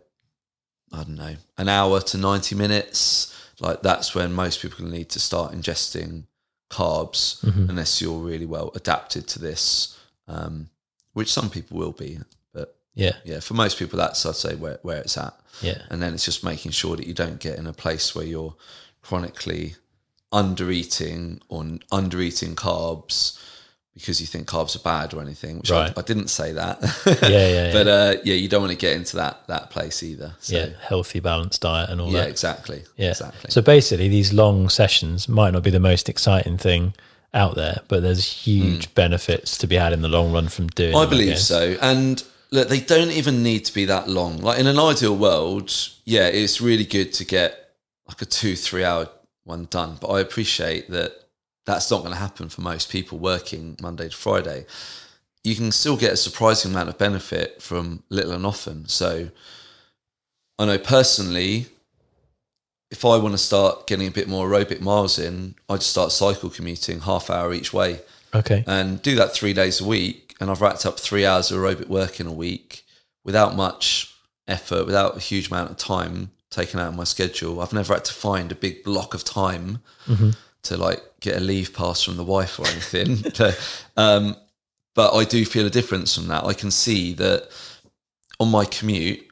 I don't know, an hour to ninety minutes, like that's when most people need to start ingesting carbs, Mm-hmm. unless you're really well adapted to this, um, which some people will be. But Yeah. yeah, for most people, that's I'd say where where it's at Yeah. and then it's just making sure that you don't get in a place where you're chronically under eating or under eating carbs because you think carbs are bad or anything which Right. I, I didn't say that Yeah. Yeah. but yeah. uh, yeah you don't want to get into that that place either so, yeah. Healthy, balanced diet and all yeah that. exactly Yeah. exactly So basically, these long sessions might not be the most exciting thing out there, but there's huge benefits to be had in the long run from doing. I believe so and look, they don't even need to be that long. Like in an ideal world, yeah, it's really good to get like a two, three hour one done. But I appreciate that that's not going to happen for most people working Monday to Friday. You can still get a surprising amount of benefit from little and often. So I know personally, if I want to start getting a bit more aerobic miles in, I just start cycle commuting half hour each way Okay. and do that three days a week. And I've racked up three hours of aerobic work in a week without much effort, without a huge amount of time taken out of my schedule. I've never had to find a big block of time mm-hmm. To like get a leave pass from the wife or anything. Um, but I do feel a difference from that. I can see that on my commute,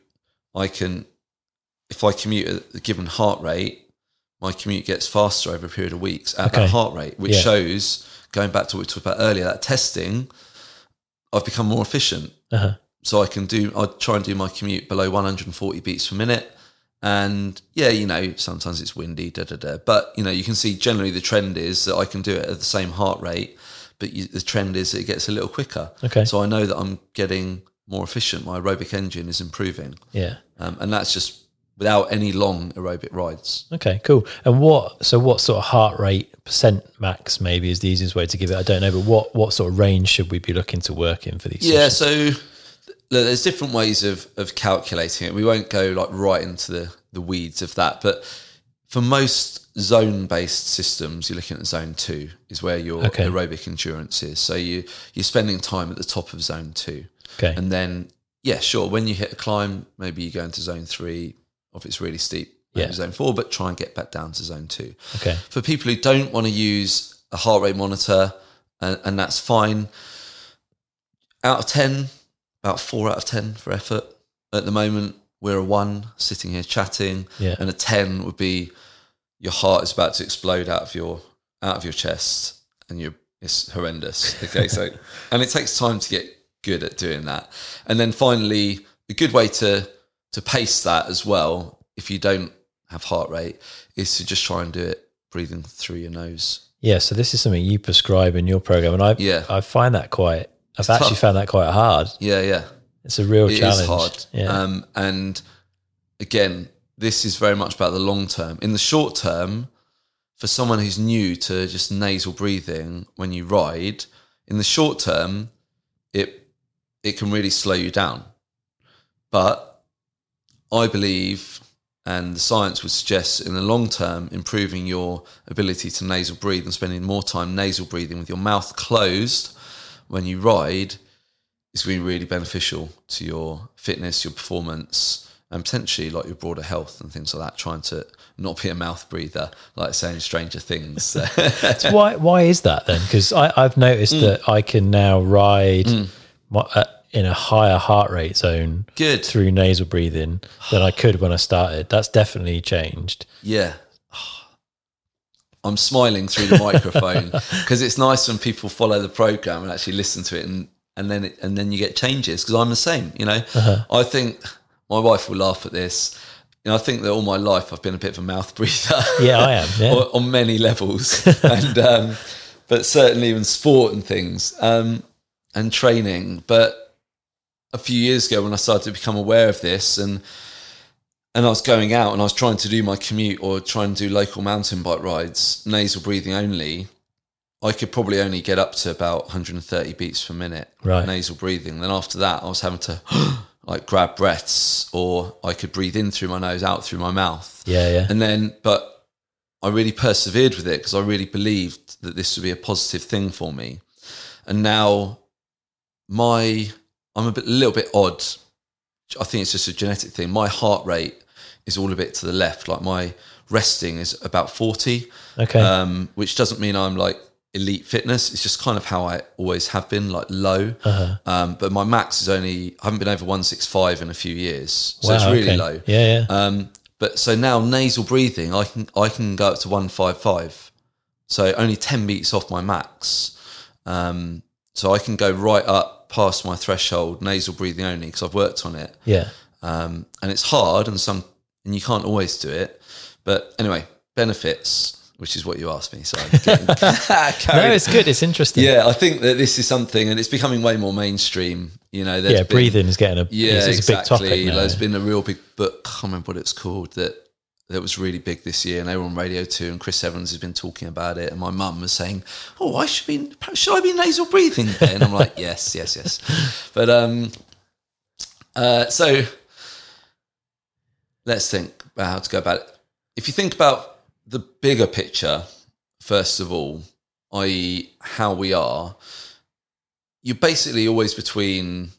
I can, if I commute at a given heart rate, my commute gets faster over a period of weeks at Okay. that heart rate, which Yeah. shows, going back to what we talked about earlier, that testing, I've become more efficient. Uh-huh. So I can do, I try and do my commute below 140 beats per minute. And yeah, you know, sometimes it's windy, da da da. But you know, you can see generally the trend is that I can do it at the same heart rate, but you, the trend is that it gets a little quicker. Okay. So I know that I'm getting more efficient. My aerobic engine is improving, Yeah. um, and that's just without any long aerobic rides. Okay, cool. And what? So, what sort of heart rate percent max maybe is the easiest way to give it? I don't know, but what what sort of range should we be looking to work in for these? Yeah, sessions? so look, there's different ways of of calculating it. We won't go like right into the the weeds of that, but for most zone based systems, you're looking at zone two is where your Okay. aerobic endurance is. So you you're spending time at the top of zone two, Okay. and then yeah, sure. When you hit a climb, maybe you go into zone three. If it's really steep, Yeah. zone four, but try and get back down to zone two okay. for people who don't want to use a heart rate monitor, and, and that's fine. Out of 10, about four out of 10 for effort. At the moment, we're a one sitting here chatting, Yeah. and a 10 would be your heart is about to explode out of your out of your chest and you're it's horrendous. Okay, so and it takes time to get good at doing that. And then finally, a good way to to pace that as well, if you don't have heart rate, is to just try and do it breathing through your nose. Yeah. So this is something you prescribe in your program, and I Yeah. I find that quite. I've actually tough. found that quite hard. Yeah, yeah. It's a real It is challenge. hard. Yeah. Um, and again, this is very much about the long term. In the short term, for someone who's new to just nasal breathing when you ride, in the short term, it it can really slow you down. But I believe, and the science would suggest, in the long term, improving your ability to nasal breathe and spending more time nasal breathing with your mouth closed when you ride is going to be really beneficial to your fitness, your performance, and potentially like your broader health and things like that. Trying to not be a mouth breather, like saying Stranger Things. So why why is that then? Because I've noticed Mm. that I can now ride my, uh, in a higher heart rate zone Good. through nasal breathing than I could when I started. That's definitely changed. Yeah. I'm smiling through the microphone because it's nice when people follow the program and actually listen to it and, and then it, and then you get changes because I'm the same, you know. I think my wife will laugh at this. You know, I think that all my life I've been a bit of a mouth breather. Yeah, I am. Yeah. on, on many levels, and um, but certainly in sport and things um, and training. But a few years ago, when I started to become aware of this, and and I was going out and I was trying to do my commute or trying to do local mountain bike rides, nasal breathing only. I could probably only get up to about 130 beats per minute, Right. nasal breathing. Then after that, I was having to like grab breaths, or I could breathe in through my nose, out through my mouth. Yeah, yeah. And then, but I really persevered with it because I really believed that this would be a positive thing for me. And now, my I'm a bit, a little bit odd. I think it's just a genetic thing. My heart rate is all a bit to the left. Like my resting is about forty, Okay. um, which doesn't mean I'm like elite fitness. It's just kind of how I always have been, like low. Uh-huh. Um, but my max is only I haven't been over one six five in a few years, so it's really okay. low. Yeah, yeah. Um, but so now nasal breathing, I can I can go up to one five five, so only ten beats off my max. Um, so I can go right up past my threshold, nasal breathing only, because I've worked on it. yeah. Um, and it's hard, and some and you can't always do it. But anyway, benefits which is what you asked me. So No, it's good. It's interesting. yeah, I think that this is something, and it's becoming way more mainstream. You know, there's yeah. been- breathing is getting a Yeah, it's, it's exactly. a big topic now. There's been a real big book. I can't remember what it's called that that was really big this year, and they were on radio too. And Chris Evans has been talking about it, and my mum was saying, "Oh, I should be should I be nasal breathing?" Then and I'm like, "Yes, yes, yes." But um, uh, so let's think about how to go about it. If you think about the bigger picture, first of all, i.e., how we are, you're basically always between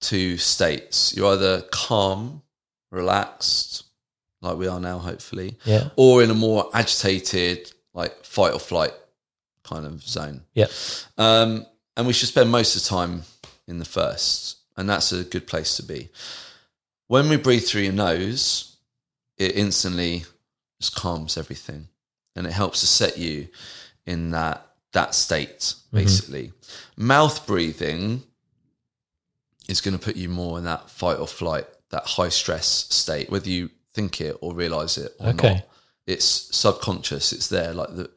two states. You're either calm, relaxed, like we are now, hopefully, yeah. or in a more agitated, like fight or flight kind of zone. Yeah. Um, and we should spend most of the time in the first, and that's a good place to be. When we breathe through your nose, it instantly just calms everything, and it helps to set you in that that state. Basically, mouth breathing is going to put you more in that fight or flight, that high stress state, whether you think it or realize it or Okay. not. It's subconscious. It's there. Like the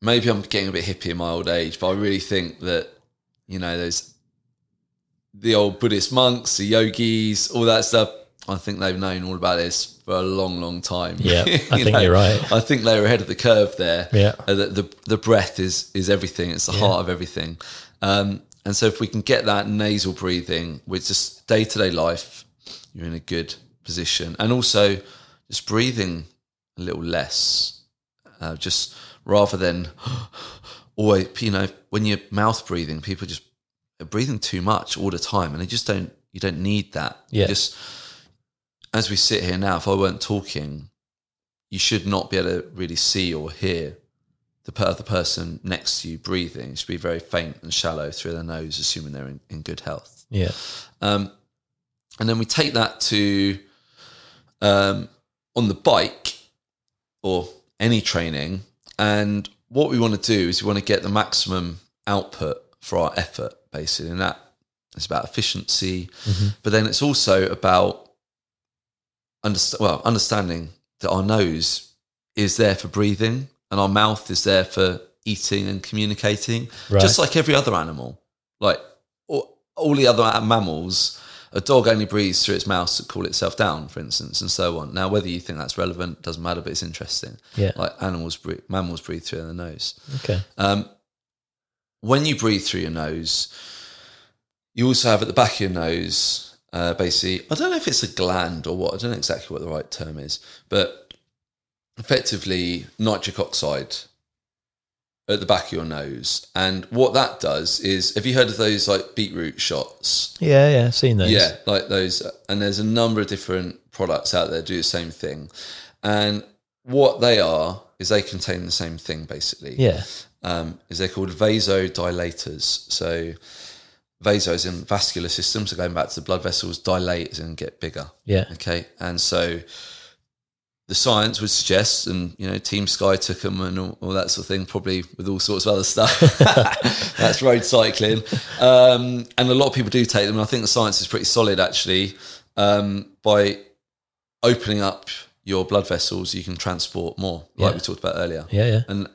maybe I'm getting a bit hippie in my old age, but I really think that you know there's the old Buddhist monks, the yogis, all that stuff. I think they've known all about this for a long, long time. Yeah, I think you're right. I think they were ahead of the curve there. Yeah. Uh, the, the the breath is is everything. It's the heart of everything. Um, and so if we can get that nasal breathing with just day to day life, you're in a good position. And also just breathing a little less, uh, just rather than always, you know, when you're mouth breathing, people just are breathing too much all the time, and they just don't. You don't need that. You Yeah. just as we sit here now, if I weren't talking, you should not be able to really see or hear the per- other person next to you breathing. It should be very faint and shallow through their nose, assuming they're in, in good health. Yeah. Um, and then we take that to um, on the bike or any training. And what we want to do is we want to get the maximum output for our effort, basically. And that is about efficiency. But then it's also about underst- well, understanding that our nose is there for breathing and our mouth is there for eating and communicating, Right. just like every other animal. Like all, all the other mammals, a dog only breathes through its mouth to cool itself down, for instance, and so on. Now, whether you think that's relevant doesn't matter, but it's interesting. Yeah. Like animals, breathe, mammals breathe through their nose. Okay. Um, when you breathe through your nose, you also have at the back of your nose, uh, basically, I don't know if it's a gland or what, I don't know exactly what the right term is, but effectively nitric oxide at the back of your nose. And what that does is, have you heard of those like beetroot shots? Yeah. Yeah. I've seen those. Yeah, like those. And there's a number of different products out there that do the same thing. And what they are is they contain the same thing basically Yeah. um, is they're called vasodilators. So vaso is in vascular system, so going back to the blood vessels, dilate in get bigger. Yeah. Okay, and so the science would suggest, and you know, Team Sky took them and all, all that sort of thing, probably with all sorts of other stuff. That's road cycling, um, and a lot of people do take them. And I think the science is pretty solid actually. Um, by opening up your blood vessels, you can transport more, like Yeah. we talked about earlier Yeah. Yeah. and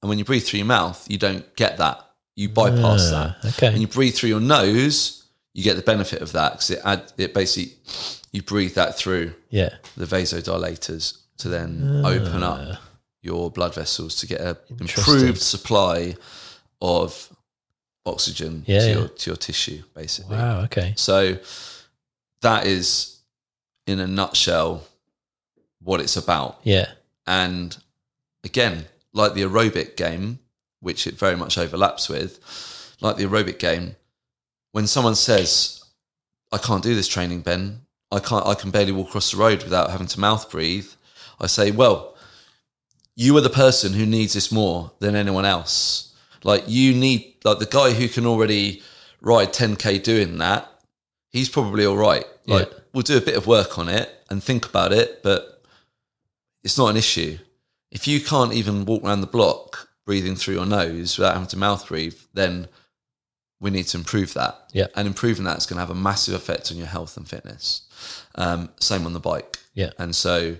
and when you breathe through your mouth, you don't get that. You bypass Ah, that. okay. And you breathe through your nose, you get the benefit of that because it add it basically you breathe that through Yeah. the vasodilators to then ah. open up your blood vessels to get an improved supply of oxygen Yeah, to yeah. your to your tissue, basically. Wow. Okay. So that is in a nutshell what it's about. Yeah. And again, like the aerobic game, which it very much overlaps with, like the aerobic game, when someone says, I can't do this training, Ben, I can't I can barely walk across the road without having to mouth breathe, I say, Well, you are the person who needs this more than anyone else. Like you need like the guy who can already ride 10k doing that, he's probably all right. Like Yeah. we'll do a bit of work on it and think about it, but it's not an issue. If you can't even walk around the block breathing through your nose without having to mouth breathe, then we need to improve that. Yeah. And improving that is going to have a massive effect on your health and fitness. Um, same on the bike. Yeah. And so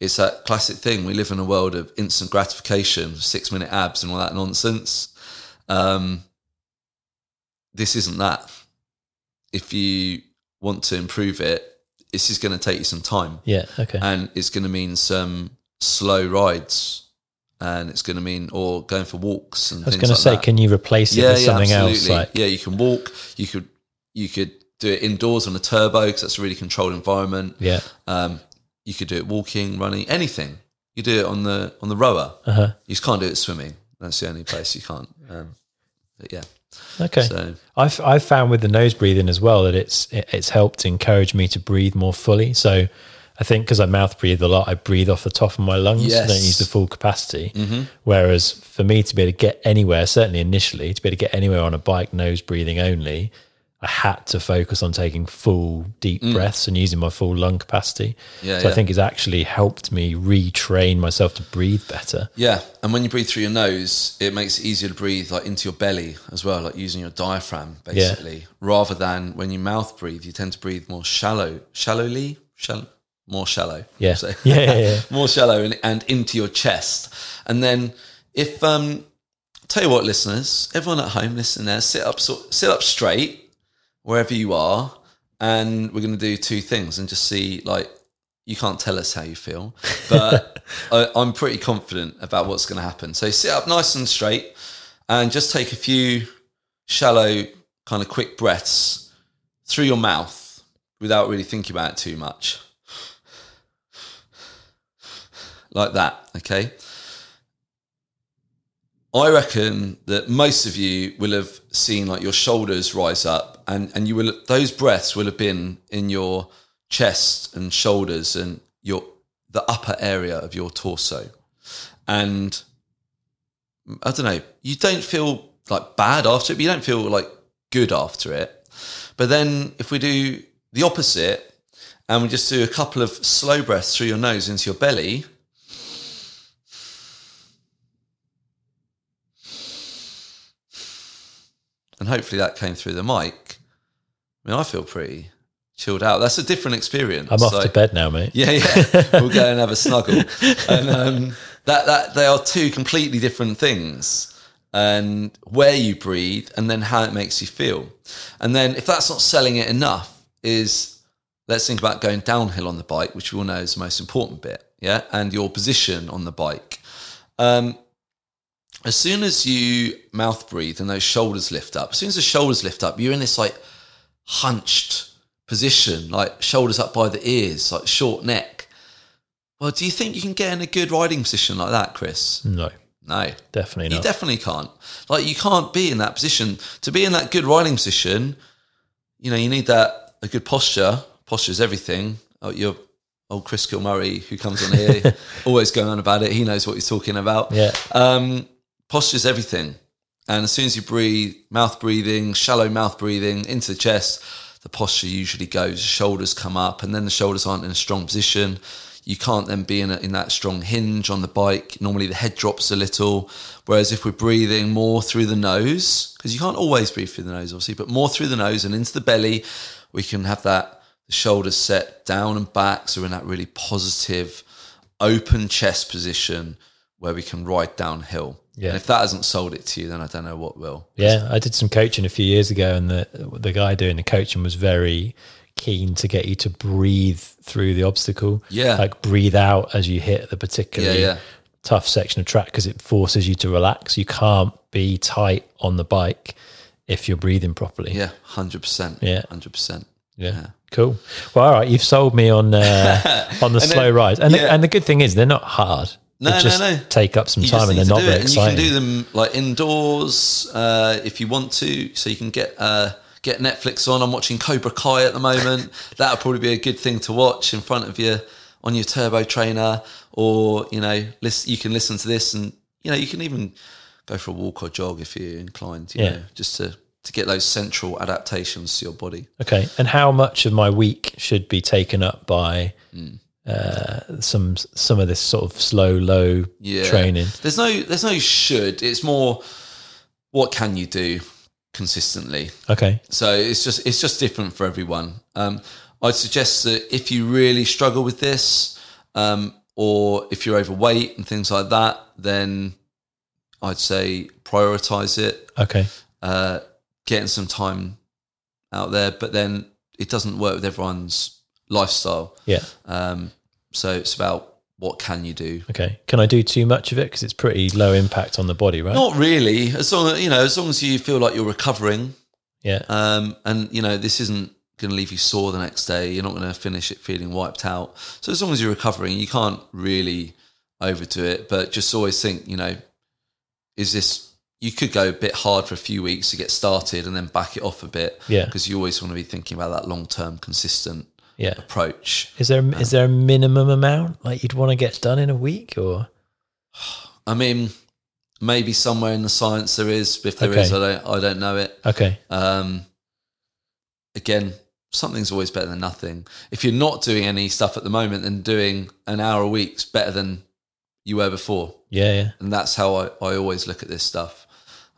it's that classic thing. We live in a world of instant gratification, six minute abs, and all that nonsense. Um, this isn't that. If you want to improve it, this is going to take you some time, Yeah. Okay. and it's going to mean some slow rides, and it's going to mean or going for walks and I was going to like say, that. can you replace it with something else? absolutely. Like, yeah, you can walk. You could you could do it indoors on a turbo because that's a really controlled environment. yeah. Um, you could do it walking, running, anything. You do it on the on the rower. Uh huh. You just can't do it swimming. That's the only place you can't. Um, but yeah. Okay. So I've I've found with the nose breathing as well that it's it, it's helped encourage me to breathe more fully. So I think because I mouth breathe a lot, I breathe off the top of my lungs. I don't use the full capacity. Whereas for me to be able to get anywhere, certainly initially, to be able to get anywhere on a bike, nose breathing only, I had to focus on taking full deep breaths and using my full lung capacity. Mm. Yeah, so I think it's actually helped me retrain myself to breathe better. yeah, and when you breathe through your nose, it makes it easier to breathe like into your belly as well, like using your diaphragm basically, rather than when you mouth breathe, you tend to breathe more shallow, shallowly, shallow, more shallow. Yeah. So- Yeah, yeah, yeah. more shallow and, and into your chest. And then if um tell you what, listeners, everyone at home, listen there, sit up so, sit up straight wherever you are, and we're gonna do two things and just see like you can't tell us how you feel, but I, I'm pretty confident about what's going to happen. So sit up nice and straight, and just take a few shallow, kind of quick breaths through your mouth without really thinking about it too much like that. Okay. I reckon that most of you will have seen like your shoulders rise up, and and you will those breaths will have been in your chest and shoulders and your the upper area of your torso, and I don't know. You don't feel like bad after it, but you don't feel like good after it. But then if we do the opposite, and we just do a couple of slow breaths through your nose into your belly. And hopefully that came through the mic. I mean, I feel pretty chilled out. That's a different experience. I'm off to bed now, mate. yeah, yeah. we'll go and have a snuggle. And um, that that they are two completely different things. And where you breathe, and then how it makes you feel. And then if that's not selling it enough, is let's think about going downhill on the bike, which we all know is the most important bit. Yeah, and your position on the bike. Um, as soon as you mouth breathe and those shoulders lift up, as soon as the shoulders lift up, you're in this like hunched position, like shoulders up by the ears, like short neck. Well, do you think you can get in a good riding position like that, Chris? No, No, definitely not. you definitely can't. Like, you can't be in that position. To be in that good riding position, you know, you need that a good posture. Posture is everything. Oh, your old Chris Kilmurray, who comes on here, always going on about it. He knows what he's talking about. yeah. Um, posture is everything. And as soon as you breathe, mouth breathing, shallow mouth breathing into the chest, the posture usually goes, shoulders come up, and then the shoulders aren't in a strong position. You can't then be in, a, in that strong hinge on the bike. Normally the head drops a little. Whereas if we're breathing more through the nose, because you can't always breathe through the nose, obviously, but more through the nose and into the belly, we can have that the shoulders set down and back. So we're in that really positive, open chest position where we can ride downhill. Yeah. And if that hasn't sold it to you, then I don't know what will. Yeah, I did some coaching a few years ago, and the the guy doing the coaching was very keen to get you to breathe through the obstacle. Yeah. like breathe out as you hit the particularly Yeah, yeah. tough section of track because it forces you to relax. You can't be tight on the bike if you're breathing properly. Yeah, hundred percent. Yeah. hundred percent. Yeah. Cool. Well, all right, you've sold me on uh, on the slow rides, and yeah. the, and the good thing is they're not hard. No, no, just no. take up some You time, and they're not do very it, and exciting. you can do them like indoors uh, if you want to. So you can get uh, get Netflix on. I'm watching Cobra Kai at the moment. That'll probably be a good thing to watch in front of you on your turbo trainer, or you know, listen, you can listen to this, and you know, you can even go for a walk or jog if you're inclined. You Yeah. know, just to to get those central adaptations to your body. Okay, and how much of my week should be taken up by Hmm. Uh, some some of this sort of slow, low yeah. training? There's no there's no should. It's more what can you do consistently. Okay, So it's just it's just different for everyone. Um, I'd suggest that if you really struggle with this, um, or if you're overweight and things like that, then I'd say prioritize it, Okay. uh, getting some time out there. But then it doesn't work with everyone's lifestyle. Yeah. Um, so it's about what can you do. Okay. Can I do too much of it because it's pretty low impact on the body, right? Not really. As long as you know, as long as you feel like you're recovering, Yeah. um, and you know this isn't going to leave you sore the next day. You're not going to finish it feeling wiped out. So as long as you're recovering, you can't really overdo it. But just always think, you know, is this? You could go a bit hard for a few weeks to get started, and then back it off a bit. Yeah. because you always want to be thinking about that long term, consistent Yeah. approach. Is there is there a minimum amount like you'd want to get done in a week or? I mean, maybe somewhere in the science there is. If there is, Okay. I don't. I don't know it. Okay. Um, again, something's always better than nothing. If you're not doing any stuff at the moment, then doing an hour a week's better than you were before. Yeah. Yeah. And that's how I, I always look at this stuff.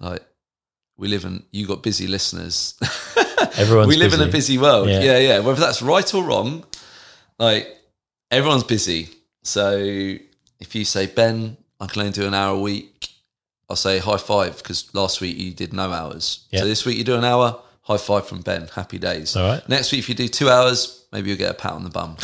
Like we live in you got busy listeners. Everyone's we live in a busy. busy world. Yeah. Yeah. yeah, Whether that's right or wrong, like everyone's busy. So if you say, Ben, I can only do an hour a week, I'll say high five because last week you did no hours. Yeah. So this week you do an hour, high five from Ben. Happy days. All right. Next week, if you do two hours, maybe you'll get a pat on the bum.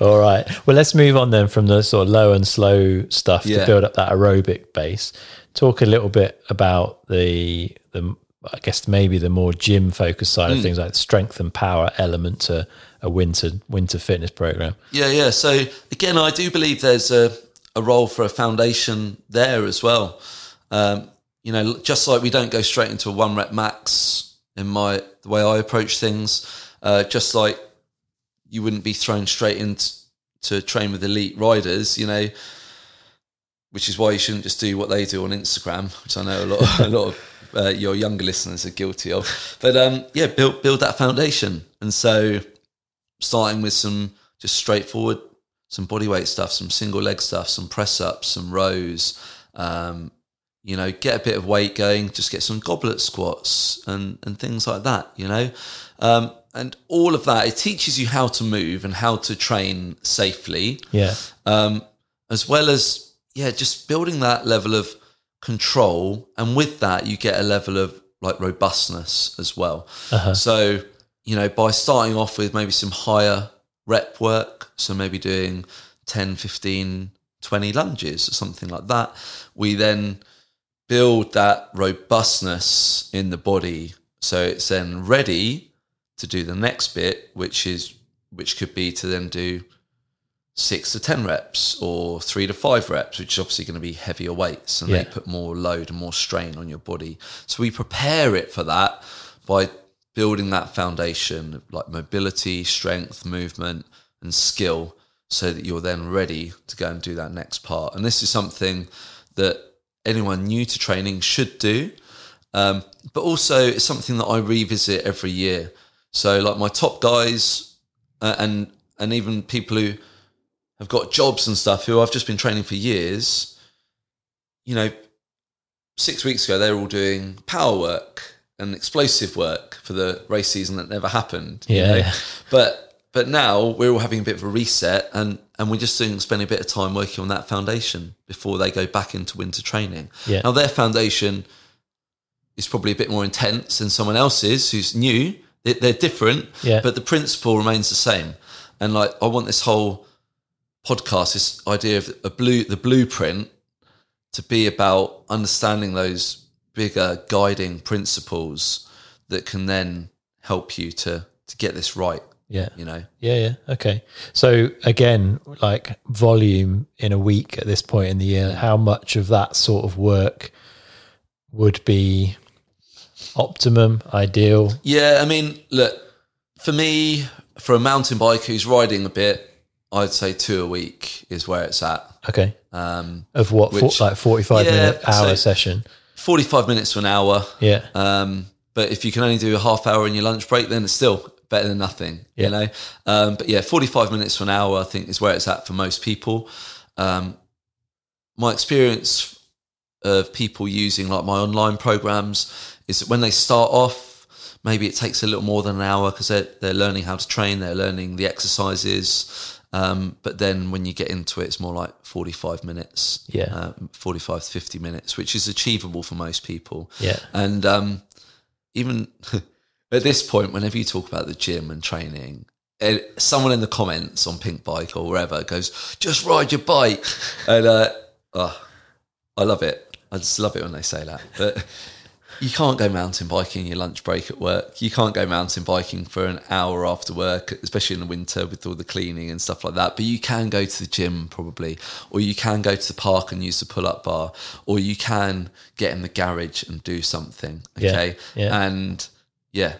All right. Well, let's move on then from the sort of low and slow stuff to build up that aerobic base. Talk a little bit about the the I guess maybe the more gym focused side Hmm. of things, like strength and power element to a winter winter fitness program. Yeah, yeah. So again, I do believe there's a, a role for a foundation there as well. Um, you know, just like we don't go straight into a one rep max in my the way I approach things, uh, just like you wouldn't be thrown straight into to train with elite riders, you know, which is why you shouldn't just do what they do on Instagram, which I know a lot of, a lot of uh, your younger listeners are guilty of. But um, yeah, build build that foundation, and so starting with some just straightforward some body weight stuff, some single leg stuff, some press ups, some rows. Um, you know, get a bit of weight going, just get some goblet squats and and things like that. You know, um, and all of that it teaches you how to move and how to train safely, Yeah. um, as well as yeah, just building that level of control, and with that you get a level of like robustness as well. Uh-huh. So, you know, by starting off with maybe some higher rep work, so maybe doing 10, 15, 20 lunges or something like that, we then build that robustness in the body so it's then ready to do the next bit, which is which could be to then do six to ten reps or three to five reps, which is obviously going to be heavier weights and Yeah. they put more load and more strain on your body. So we prepare it for that by building that foundation of like mobility, strength, movement, and skill so that you're then ready to go and do that next part. And this is something that anyone new to training should do. Um, but also it's something that I revisit every year. So like my top guys uh, and and even people who have got jobs and stuff who I've just been training for years, you know, six weeks ago they were all doing power work and explosive work for the race season that never happened. you Yeah, know? But but now we're all having a bit of a reset and and we're just doing spending a bit of time working on that foundation before they go back into winter training. Yeah. Now their foundation is probably a bit more intense than someone else's who's new. They- They're different, Yeah. but the principle remains the same. And like, I want this whole podcast, this idea of a blue, the blueprint, to be about understanding those bigger guiding principles that can then help you to to get this right. Yeah. You know, Yeah, yeah. Okay. So again, like volume in a week at this point in the year, how much of that sort of work would be optimum, ideal? Yeah, I mean, look, for me, for a mountain bike who's riding a bit, I'd say two a week is where it's at. Okay. Um, Of what, for, like 45 Yeah, minute hour so- session? 45 minutes to an hour. Yeah. Um, but if you can only do a half hour in your lunch break, then it's still better than nothing, Yeah. you know? Um, but yeah, 45 minutes to an hour, I think, is where it's at for most people. Um, my experience of people using like my online programs is that when they start off, maybe it takes a little more than an hour because they're, they're learning how to train, they're learning the exercises. Um, but then when you get into it, it's more like 45 minutes, Yeah. um, 45 to 50 minutes, which is achievable for most people. Yeah. And um, even at this point, whenever you talk about the gym and training, eh, someone in the comments on Pinkbike or wherever goes, just ride your bike. and uh, oh, I love it. I just love it when they say that. But you can't go mountain biking your lunch break at work. You can't go mountain biking for an hour after work, especially in the winter with all the cleaning and stuff like that. But you can go to the gym probably, or you can go to the park and use the pull up bar, or you can get in the garage and do something. Yeah, Okay. yeah. And yeah,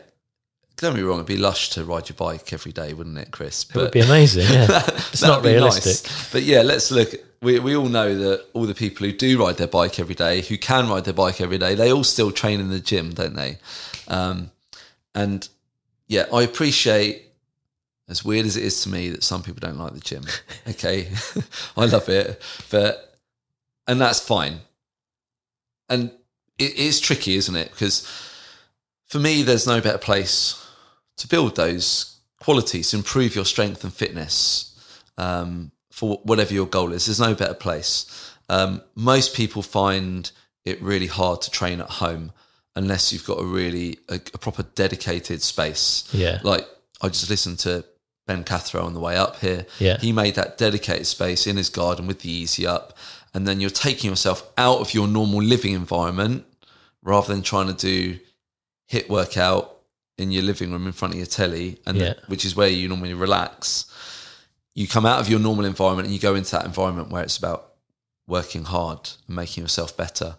don't be wrong, it'd be lush to ride your bike every day, wouldn't it, Chris? But It would be amazing. Yeah. it's not realistic. nice. But yeah, let's look. We, we all know that all the people who do ride their bike every day, who can ride their bike every day, they all still train in the gym, don't they? Um, and yeah, I appreciate, as weird as it is to me, that some people don't like the gym. Okay. I love it. But, and that's fine. And it is tricky, isn't it? Because for me, there's no better place to build those qualities, to improve your strength and fitness um, for whatever your goal is. There's no better place. Um, most people find it really hard to train at home unless you've got a really a, a proper dedicated space. Yeah. Like I just listened to Ben Cathro on the way up here. Yeah. He made that dedicated space in his garden with the easy up. And then you're taking yourself out of your normal living environment rather than trying to do hit workout in your living room in front of your telly and Yeah. which is where you normally relax. You come out of your normal environment and you go into that environment where it's about working hard and making yourself better.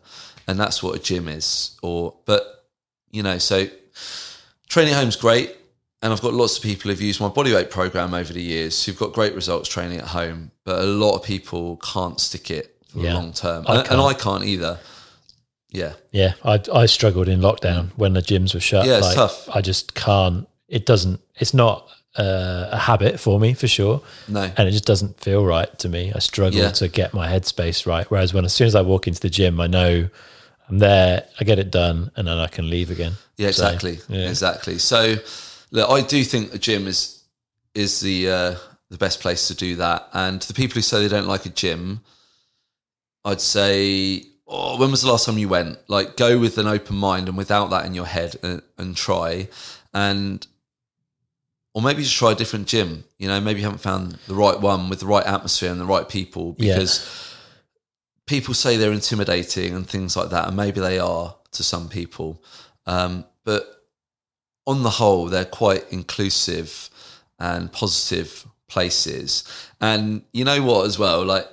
And that's what a gym is. Or but you know, so training at home's great. And I've got lots of people who've used my bodyweight program over the years who've got great results training at home, but a lot of people can't stick it for Yeah. the long term. And, and I can't either. Yeah. Yeah, I I struggled in lockdown when the gyms were shut. Yeah, it's tough. I just can't. It doesn't. It's not uh, a habit for me for sure, No. and it just doesn't feel right to me. I struggle Yeah. to get my headspace right. Whereas when as soon as I walk into the gym, I know I'm there. I get it done, and then I can leave again. Yeah, So, exactly. yeah. Exactly. So look, I do think the gym is is the uh, the best place to do that. And the people who say they don't like a gym, I'd say, oh, when was the last time you went? Like, go with an open mind and without that in your head, and, and try. And or maybe just try a different gym. You know, maybe you haven't found the right one with the right atmosphere and the right people Yeah. because people say they're intimidating and things like that, and maybe they are to some people. Um, but on the whole, they're quite inclusive and positive places. And you know what, as well, like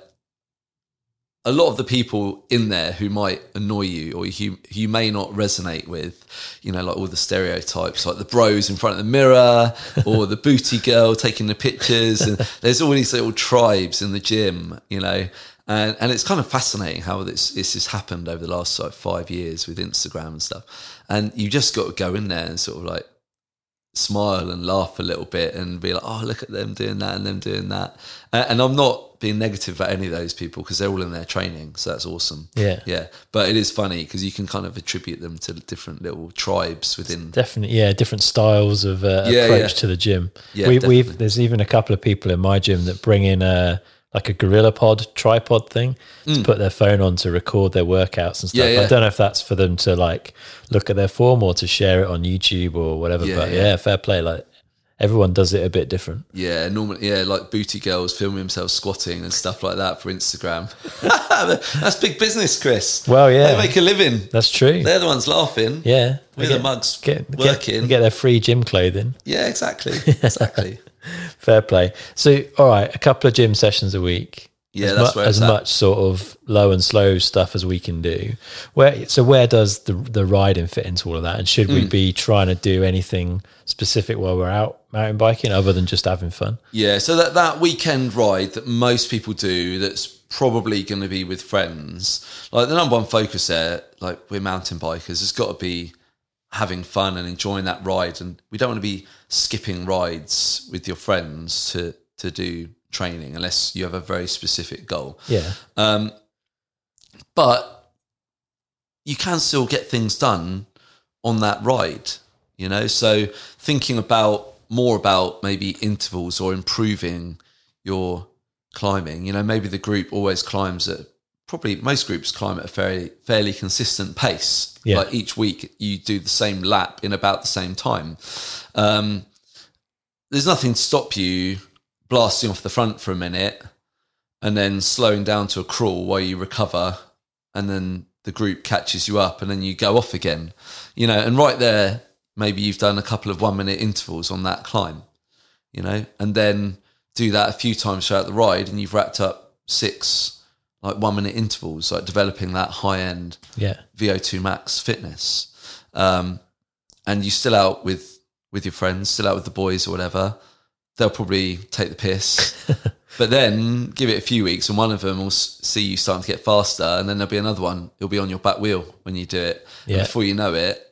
a lot of the people in there who might annoy you or who you may not resonate with, you know, like all the stereotypes, like the bros in front of the mirror or the booty girl taking the pictures. And there's all these little tribes in the gym, you know. And, and it's kind of fascinating how this, this has happened over the last like five years with Instagram and stuff. And you just got to go in there and sort of like smile and laugh a little bit and be like, oh, look at them doing that and them doing that. Uh, and I'm not being negative about any of those people because they're all in their training. So that's awesome. Yeah. Yeah. But it is funny because you can kind of attribute them to different little tribes within. Definitely, yeah, different styles of uh, Yeah, approach yeah. to the gym. Yeah, we, we've there's even a couple of people in my gym that bring in a like a GorillaPod tripod thing to put their phone on to record their workouts and stuff. Mm. Yeah, yeah. I don't know if that's for them to like look at their form or to share it on YouTube or whatever. Yeah, but yeah. fair play. Like everyone does it a bit different. Yeah, normally, yeah, like booty girls filming themselves squatting and stuff like that for Instagram. That's big business, Chris. Well, yeah. They make a living. That's true. They're the ones laughing. yeah, We're the mugs get, get, working. get their free gym clothing. Yeah, exactly. Exactly. Fair play. So, all right, a couple of gym sessions a week. Yeah, as, that's mu- as at. much sort of low and slow stuff as we can do. Where so where does the the riding fit into all of that? And should Hmm. we be trying to do anything specific while we're out mountain biking other than just having fun? Yeah, so that that weekend ride that most people do, that's probably going to be with friends. Like the number one focus there, like we're mountain bikers, it's got to be having fun and enjoying that ride. And we don't want to be skipping rides with your friends to to do training unless you have a very specific goal. Yeah, Um, but you can still get things done on that ride, you know. So thinking about more about maybe intervals or improving you're climbing. You know, maybe the group always climbs at probably most groups climb at a fairly fairly consistent pace. Yeah. Like each week you do the same lap in about the same time. Um, there's nothing to stop you blasting off the front for a minute and then slowing down to a crawl while you recover and then the group catches you up and then you go off again. You know, and right there maybe you've done a couple of 1 minute intervals on that climb, you know, and then do that a few times throughout the ride and you've wrapped up six like 1 minute intervals like developing that high end Yeah. VO2 max fitness. Um, and you still out with with your friends, still out with the boys or whatever, they'll probably take the piss. but then give it a few weeks, and one of them will see you starting to get faster, and then there'll be another one. It'll be on your back wheel when you do it. And before you know it,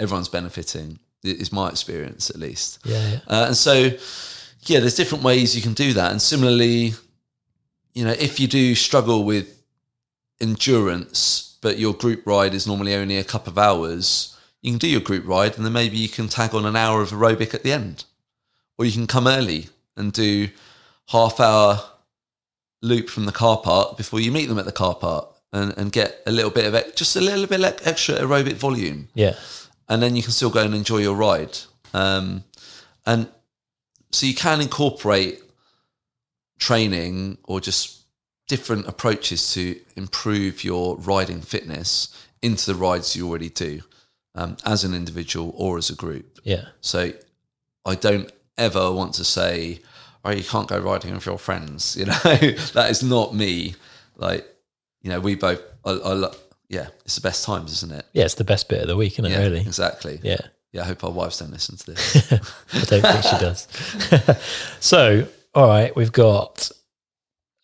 everyone's benefiting. It Is my experience at least. Yeah. yeah. Uh, and so, yeah, there's different ways you can do that. And similarly, you know, if you do struggle with endurance, but your group ride is normally only a couple of hours, you can do your group ride and then maybe you can tag on an hour of aerobic at the end. Or you can come early and do half hour loop from the car park before you meet them at the car park and, and get a little bit of just a little bit like extra aerobic volume Yeah. and then you can still go and enjoy your ride. Um, and so you can incorporate training or just different approaches to improve your riding fitness into the rides you already do um, as an individual or as a group. Yeah. So I don't ever want to say, oh, you can't go riding with your friends. You know, that is not me. Like, you know, we both, I, I, lo- yeah, it's the best times, isn't it? Yeah. It's the best bit of the week, isn't it? Yeah, Really. exactly. Yeah. Yeah, I hope our wives don't listen to this. I don't think she does. so, all right, we've got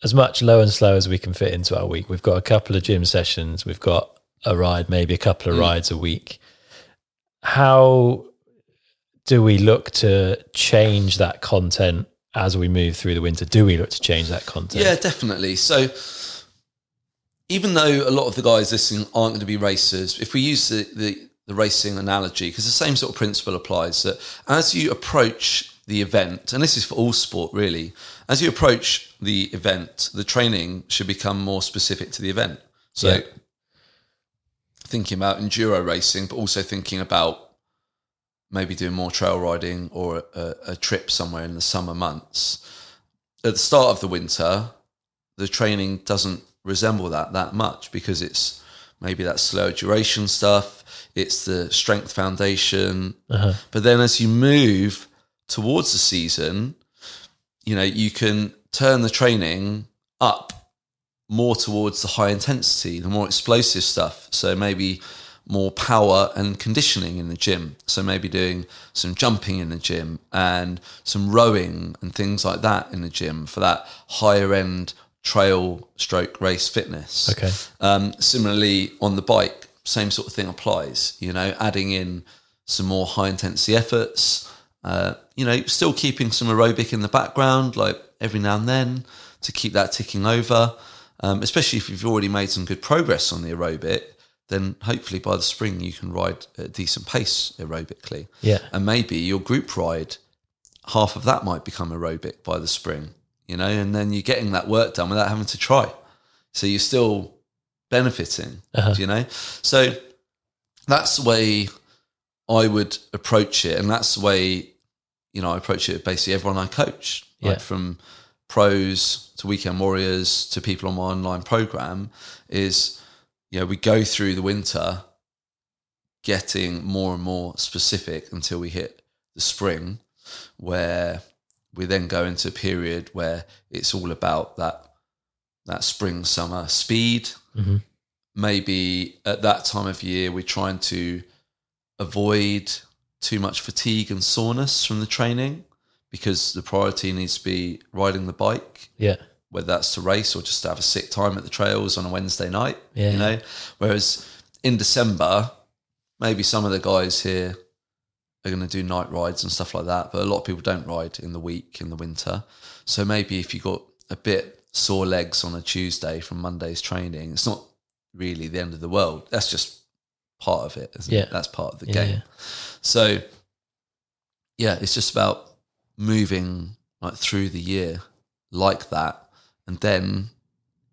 as much low and slow as we can fit into our week. We've got a couple of gym sessions. We've got a ride, maybe a couple of Mm. rides a week. How do we look to change that content as we move through the winter? Do we look to change that content? yeah, definitely. So, even though a lot of the guys listening aren't going to be racers, if we use the, the, the racing analogy, because the same sort of principle applies, that as you approach the event, and this is for all sport really, as you approach the event, the training should become more specific to the event. So, Yeah. thinking about enduro racing, but also thinking about maybe doing more trail riding or a, a trip somewhere in the summer months. At the start of the winter, the training doesn't resemble that that much because it's maybe that slow duration stuff, it's the strength foundation. Uh-huh. But then as you move towards the season, you know, you can turn the training up more towards the high intensity, the more explosive stuff. So maybe more power and conditioning in the gym. So maybe doing some jumping in the gym and some rowing and things like that in the gym for that higher end trail stroke race fitness. Okay. Um, similarly, on the bike, same sort of thing applies. You know, adding in some more high intensity efforts. Uh, you know, still keeping some aerobic in the background, like every now and then, to keep that ticking over. Um, especially if you've already made some good progress on the aerobic, then hopefully by the spring you can ride at a decent pace aerobically. Yeah. And maybe your group ride, half of that might become aerobic by the spring, you know, and then you're getting that work done without having to try. So you're still benefiting, Uh-huh. you know? So that's the way I would approach it. And that's the way, you know, I approach it basically everyone I coach, like Yeah. from pros to weekend warriors to people on my online program is, you know, we go through the winter getting more and more specific until we hit the spring where we then go into a period where it's all about that that spring summer speed Mhm. maybe at that time of year we're trying to avoid too much fatigue and soreness from the training because the priority needs to be riding the bike Yeah. whether that's to race or just to have a sick time at the trails on a Wednesday night. Yeah. You know? Whereas in December, maybe some of the guys here are going to do night rides and stuff like that, but a lot of people don't ride in the week in the winter. So maybe if you got a bit sore legs on a Tuesday from Monday's training, it's not really the end of the world. That's just part of it, isn't Yeah. it? That's part of the Yeah, game. yeah. So yeah, it's just about moving like through the year like that, and then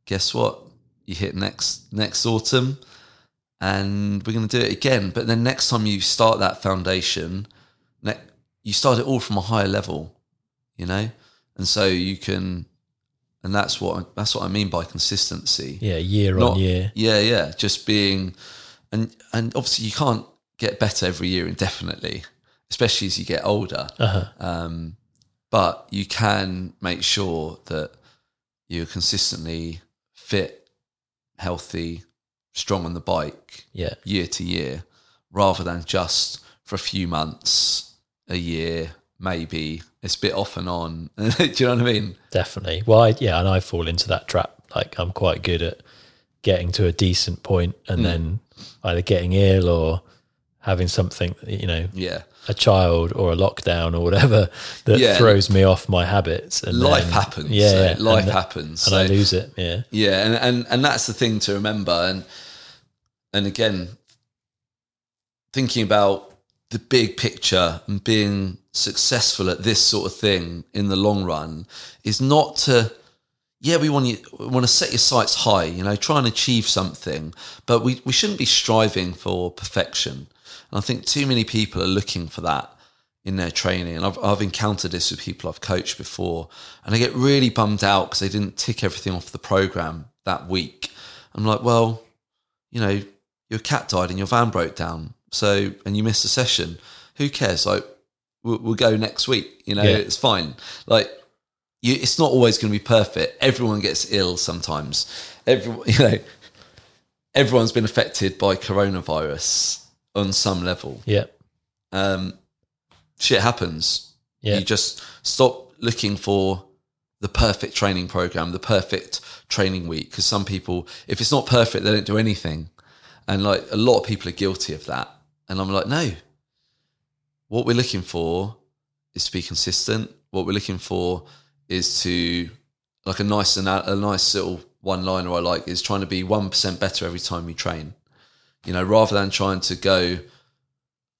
guess what? You hit next next autumn, and we're going to do it again. But then next time you start that foundation, ne- you start it all from a higher level, you know, and so you can, and that's what that's what I mean by consistency. Yeah, year Not- on year. Yeah, yeah, just being, and and obviously you can't get better every year indefinitely, especially as you get older. Uh-huh. Um, but you can make sure that you're consistently fit, healthy, strong on the bike Yeah. year to year, rather than just for a few months, a year, maybe. It's a bit off and on. Do you know what I mean? Definitely. Well, I, yeah, and I fall into that trap. Like I'm quite good at getting to a decent point and then either getting ill or having something, you know, Yeah. a child or a lockdown or whatever that Yeah. throws me off my habits. And Life then- happens. Yeah, so yeah. life and, happens. and so, I lose it. Yeah, Yeah, and, and and that's the thing to remember. And and again, thinking about the big picture and being successful at this sort of thing in the long run is not to yeah we want you we want to set your sights high you know try and achieve something but we, we shouldn't be striving for perfection and i think too many people are looking for that in their training. And i've, I've encountered this with people i've coached before and i get really bummed out because they didn't tick everything off the program that week. I'm like well you know your cat died and your van broke down so and you missed a session. Who cares? Like we'll, we'll go next week you know Yeah. it's fine. Like you, it's not always going to be perfect. Everyone gets ill sometimes. Everyone you know everyone's been affected by coronavirus on some level yeah, um shit happens yeah. you just stop looking for the perfect training program, the perfect training week. Because some people, if it's not perfect, they don't do anything. And like a lot of people are guilty of that. And I'm like, no. What we're looking for is to be consistent. What we're looking for is to like a nice ana- a nice little one liner I like is trying to be one percent better every time you train. You know, rather than trying to go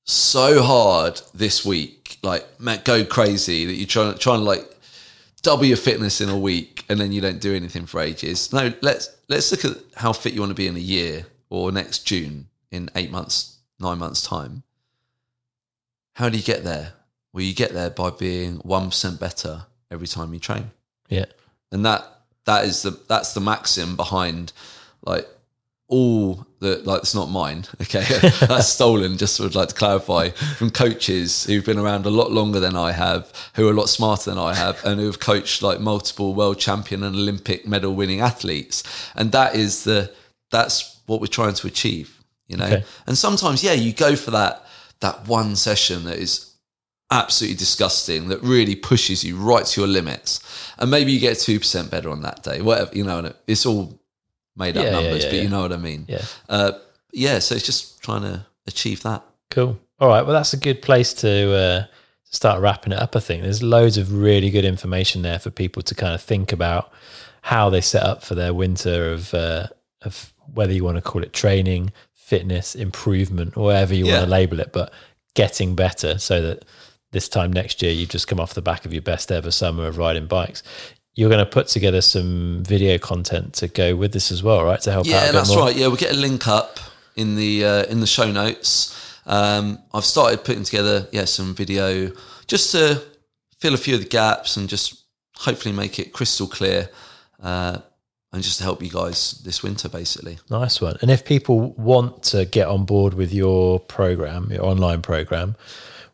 so hard this week, like man, go crazy that you're trying trying to like double your fitness in a week and then you don't do anything for ages. No, let's let's look at how fit you want to be in a year or next June in eight months, nine months time. How do you get there? Well, you get there by being one percent better every time you train yeah. and that that is the that's the maxim behind like all the like it's not mine okay? That's stolen just would like to clarify from coaches who've been around a lot longer than i have who are a lot smarter than i have and who have coached like multiple world champion and olympic medal winning athletes. And that is the that's what we're trying to achieve you know? Okay. and sometimes yeah you go for that that one session that is absolutely disgusting that really pushes you right to your limits. And maybe you get 2% better on that day whatever you know and it's all made up Yeah, numbers yeah, but yeah. you know what i mean Yeah. uh, yeah so it's just trying to achieve that Cool. All right. Well, that's a good place to uh, start wrapping it up. I think there's loads of really good information there for people to kind of think about how they set up for their winter of uh, of whether you want to call it training, fitness, improvement, or whatever you want to label it, but getting better so that this time next year you've just come off the back of your best ever summer of riding bikes. You're going to put together some video content to go with this as well, right? To help out. yeah that's more. right yeah we'll get a link up in the uh, in the show notes um, i've started putting together yeah some video just to fill a few of the gaps and just hopefully make it crystal clear uh, and just to help you guys this winter basically Nice one. And if people want to get on board with your program, your online program,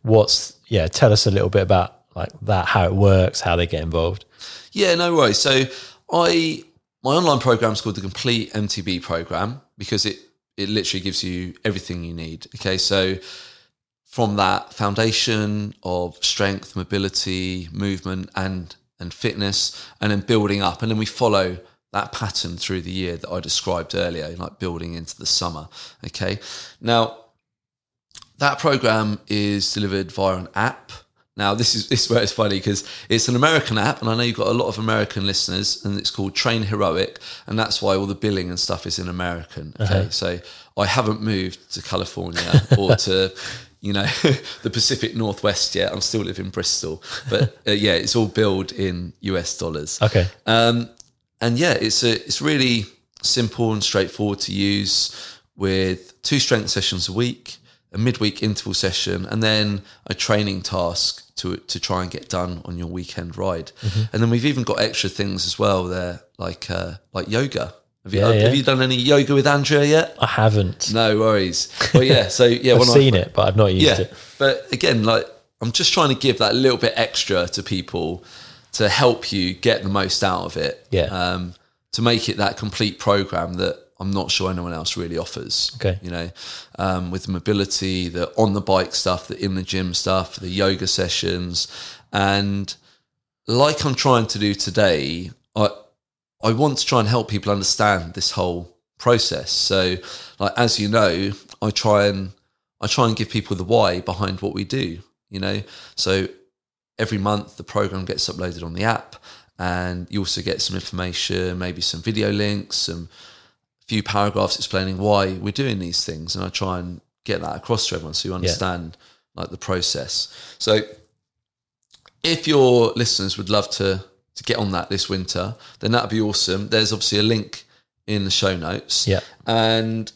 what's yeah? Tell us a little bit about like that, how it works, how they get involved. Yeah, no worries. So I my online program is called the Complete MTB program because it it literally gives you everything you need. Okay, so from that foundation of strength, mobility, movement, and and fitness, and then building up, and then we follow that pattern through the year that I described earlier, like building into the summer. Okay, now that program is delivered via an app. Now, this is this is where it's funny because it's an American app, and I know you've got a lot of American listeners, and it's called TrainHeroic, and that's why all the billing and stuff is in American. Okay, so I haven't moved to California or to you know the Pacific Northwest yet. I'm still living in Bristol, but uh, yeah, it's all billed in US dollars. Okay. Um, and yeah, it's a it's really simple and straightforward to use with two strength sessions a week, a midweek interval session, and then a training task to to try and get done on your weekend ride. Mm-hmm. And then we've even got extra things as well there, like uh, like yoga. Have you, Yeah, yeah. have you done any yoga with Andrea yet? I haven't. No worries. Well, yeah. So yeah, I've when I- seen it, but I've not used yeah, it. but again, like I'm just trying to give that little bit extra to people to help you get the most out of it. Yeah. Um, to make it that complete program that I'm not sure anyone else really offers. Okay. You know, um, with the mobility, the on the bike stuff, the in the gym stuff, the yoga sessions, and like I'm trying to do today, I I want to try and help people understand this whole process. So, like as you know, I try and I try and give people the why behind what we do. You know, so every month the program gets uploaded on the app, and you also get some information, maybe some video links, some few paragraphs explaining why we're doing these things, and I try and get that across to everyone so you understand like the process. So if your listeners would love to to get on that this winter, then that'd be awesome. There's obviously a link in the show notes. Yeah. And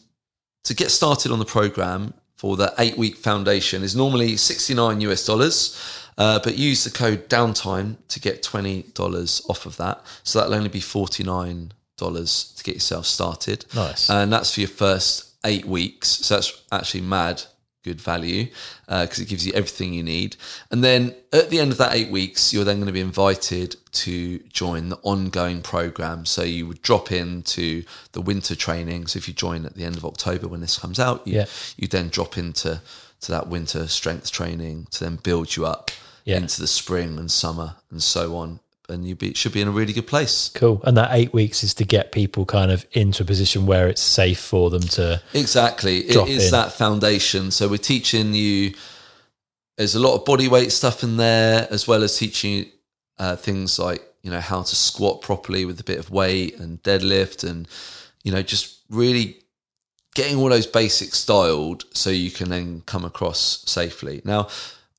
to get started on the program for the eight week foundation is normally 69 US dollars. Uh, but use the code downtime to get $20 off of that. So that'll only be $49 to get yourself started. Nice. And that's for your first eight weeks. So that's actually mad good value uh, because it gives you everything you need. And then at the end of that eight weeks, you're then going to be invited to join the ongoing program. So you would drop into the winter training. So if you join at the end of October when this comes out, you, Yeah. you then drop into to that winter strength training to then build you up Yeah. into the spring and summer and so on. And you be, should be in a really good place. Cool. And that eight weeks is to get people kind of into a position where it's safe for them to. Exactly. It is in. that foundation. So we're teaching you, there's a lot of body weight stuff in there, as well as teaching you uh, things like, you know, how to squat properly with a bit of weight and deadlift and, you know, just really getting all those basics styled so you can then come across safely. Now,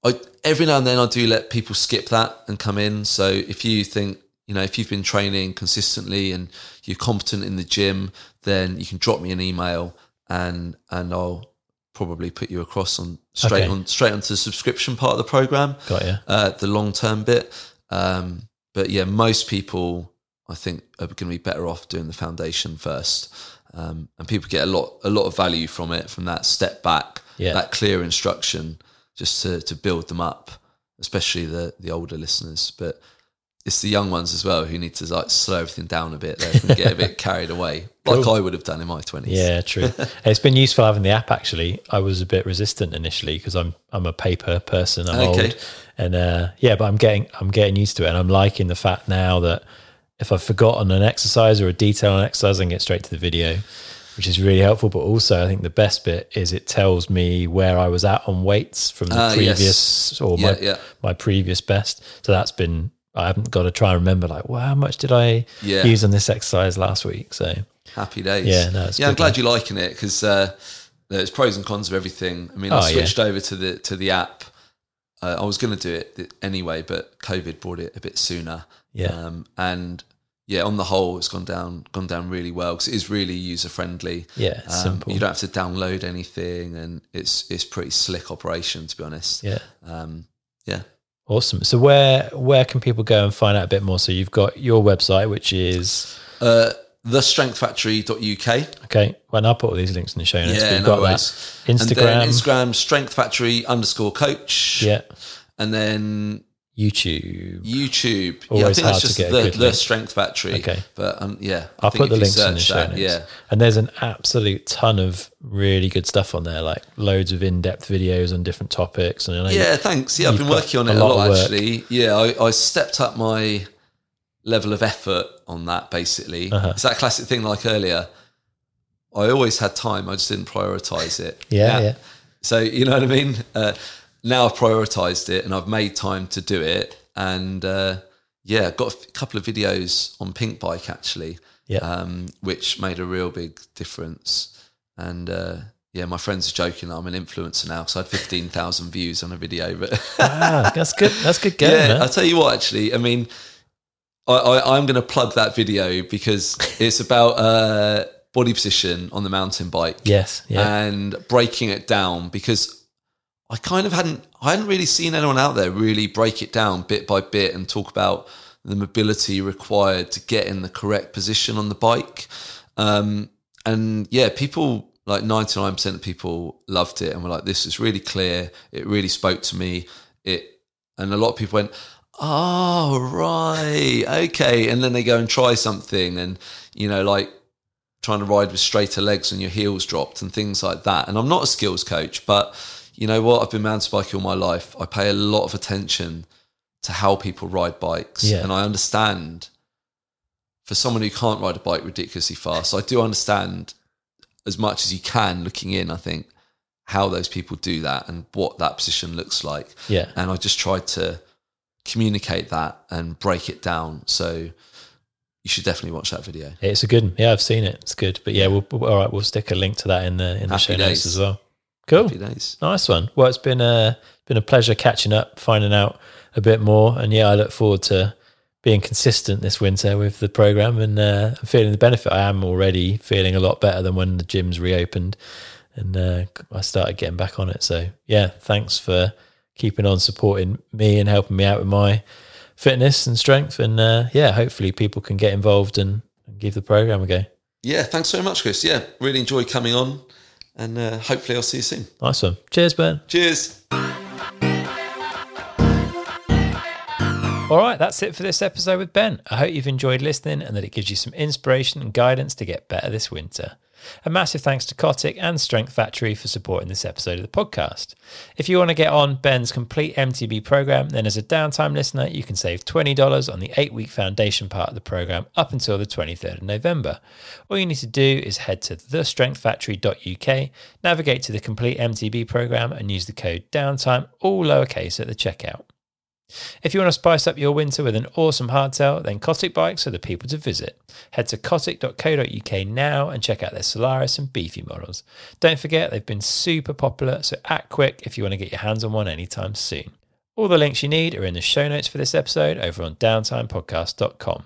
I, every now and then I do let people skip that and come in. So if you think, you know, if you've been training consistently and you're competent in the gym, then you can drop me an email and and I'll probably put you across on straight Okay. on straight onto the subscription part of the program, Got you. uh, the long term bit. Um, but yeah, most people I think are going to be better off doing the foundation first, um, and people get a lot a lot of value from it from that step back, Yeah. that clear instruction, just to to build them up, especially the the older listeners, but. It's the young ones as well who need to like slow everything down a bit. Can get a bit carried away, like Cool. I would have done in my twenties. Yeah, true. it's been useful having the app. Actually, I was a bit resistant initially because I'm I'm a paper person. I'm Okay. old, and uh, yeah, but I'm getting I'm getting used to it, and I'm liking the fact now that if I've forgotten an exercise or a detail on an exercise, I can get straight to the video, which is really helpful. But also, I think the best bit is it tells me where I was at on weights from the Ah, previous yes. or Yeah, my yeah. my previous best. So that's been I haven't got to try and remember like, well, how much did I Yeah. use on this exercise last week? So Happy days. Yeah, no, yeah. I'm glad you're liking it because uh, there's pros and cons of everything. I mean, I Oh, switched over to the to the app. Uh, I was going to do it anyway, but COVID brought it a bit sooner. Yeah. Um, and yeah, on the whole, it's gone down gone down really well because it is really user friendly. Yeah, it's simple. You don't have to download anything, and it's it's pretty slick operation to be honest. yeah. Um, yeah. Awesome. So where where can people go and find out a bit more? So you've got your website, which is Uh, thestrengthfactory.uk. okay. Well, I'll put all these links in the show notes. Yeah, you've no got worries. that. And Instagram, then Instagram, Strength Factory underscore coach. yeah. And then YouTube. YouTube. yeah, I Always think hard that's to just get a the, the. Strength Factory. Okay. But um, yeah, I I'll put the links in the show that, notes. Yeah. And there's an absolute ton of really good stuff on there, like loads of in-depth videos on different topics. And Yeah, thanks. Yeah, I've been working on it a lot lot, actually. Yeah, I, I stepped up my level of effort on that basically. Uh-huh. It's that classic thing like earlier. I always had time, I just didn't prioritize it. Yeah, yeah. So, you know what I mean? Uh, now I've prioritized it and I've made time to do it. And uh, yeah, got a f- couple of videos on Pinkbike actually, Yeah. um, which made a real big difference. And uh, yeah, my friends are joking that I'm an influencer now. So I had 15,000 views on a video, but that's good. That's good going, yeah, man. I'll tell you what, actually, I mean, I, I, I'm going to plug that video because it's about uh, body position on the mountain bike yes. Yeah. and breaking it down because I kind of hadn't, I hadn't really seen anyone out there really break it down bit by bit and talk about the mobility required to get in the correct position on the bike. Um, and yeah, people like 99% of people loved it and were like, this is really clear. It really spoke to me. It, and a lot of people went, oh, right. Okay. And then they go and try something and, you know, like trying to ride with straighter legs and your heels dropped and things like that. And I'm not a skills coach, but you know what? I've been mountain biking all my life. I pay a lot of attention to how people ride bikes. Yeah. And I understand for someone who can't ride a bike ridiculously fast, I do understand as much as you can looking in, I think, how those people do that and what that position looks like. yeah. And I just tried to communicate that and break it down. So you should definitely watch that video. It's a good. one. Yeah, I've seen it. It's good. But yeah, we'll, all right. We'll stick a link to that in the in the show notes days. as well. Cool. Days. Nice one. Well, it's been a been a pleasure catching up, finding out a bit more, and yeah, I look forward to being consistent this winter with the program and uh, feeling the benefit. I am already feeling a lot better than when the gyms reopened, and uh, I started getting back on it. So yeah, thanks for keeping on supporting me and helping me out with my fitness and strength, and uh, yeah, hopefully people can get involved and, and give the program a go. Yeah, thanks so much, Chris. Yeah, really enjoy coming on. And uh, hopefully I'll see you soon. Nice one. Cheers, Ben. Cheers. All right, that's it for this episode with Ben. I hope you've enjoyed listening and that it gives you some inspiration and guidance to get better this winter. A massive thanks to Cotic and Strength Factory for supporting this episode of the podcast. If you want to get on Ben's complete MTB program, then as a downtime listener, you can save $20 on the eight week foundation part of the program up until the 23rd of November. All you need to do is head to thestrengthfactory.uk, navigate to the complete MTB program, and use the code downtime, all lowercase, at the checkout. If you want to spice up your winter with an awesome hardtail, then Cotic bikes are the people to visit. Head to cotic.co.uk now and check out their Solaris and BFe models. Don't forget, they've been super popular, so act quick if you want to get your hands on one anytime soon. All the links you need are in the show notes for this episode over on downtimepodcast.com.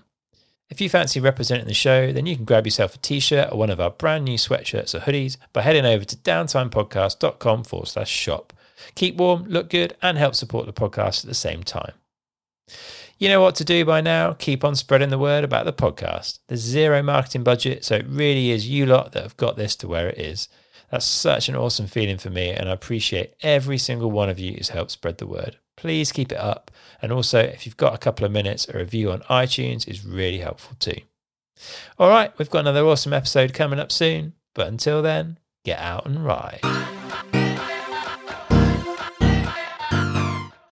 If you fancy representing the show, then you can grab yourself a t shirt or one of our brand new sweatshirts or hoodies by heading over to downtimepodcast.com forward slash shop. Keep warm, look good, and help support the podcast at the same time. You know what to do by now. Keep on spreading the word about the podcast. There's zero marketing budget, so it really is you lot that have got this to where it is. That's such an awesome feeling for me, and I appreciate every single one of you who's helped spread the word. Please keep it up. And also, if you've got a couple of minutes, a review on iTunes is really helpful too. All right, we've got another awesome episode coming up soon, but until then, get out and ride.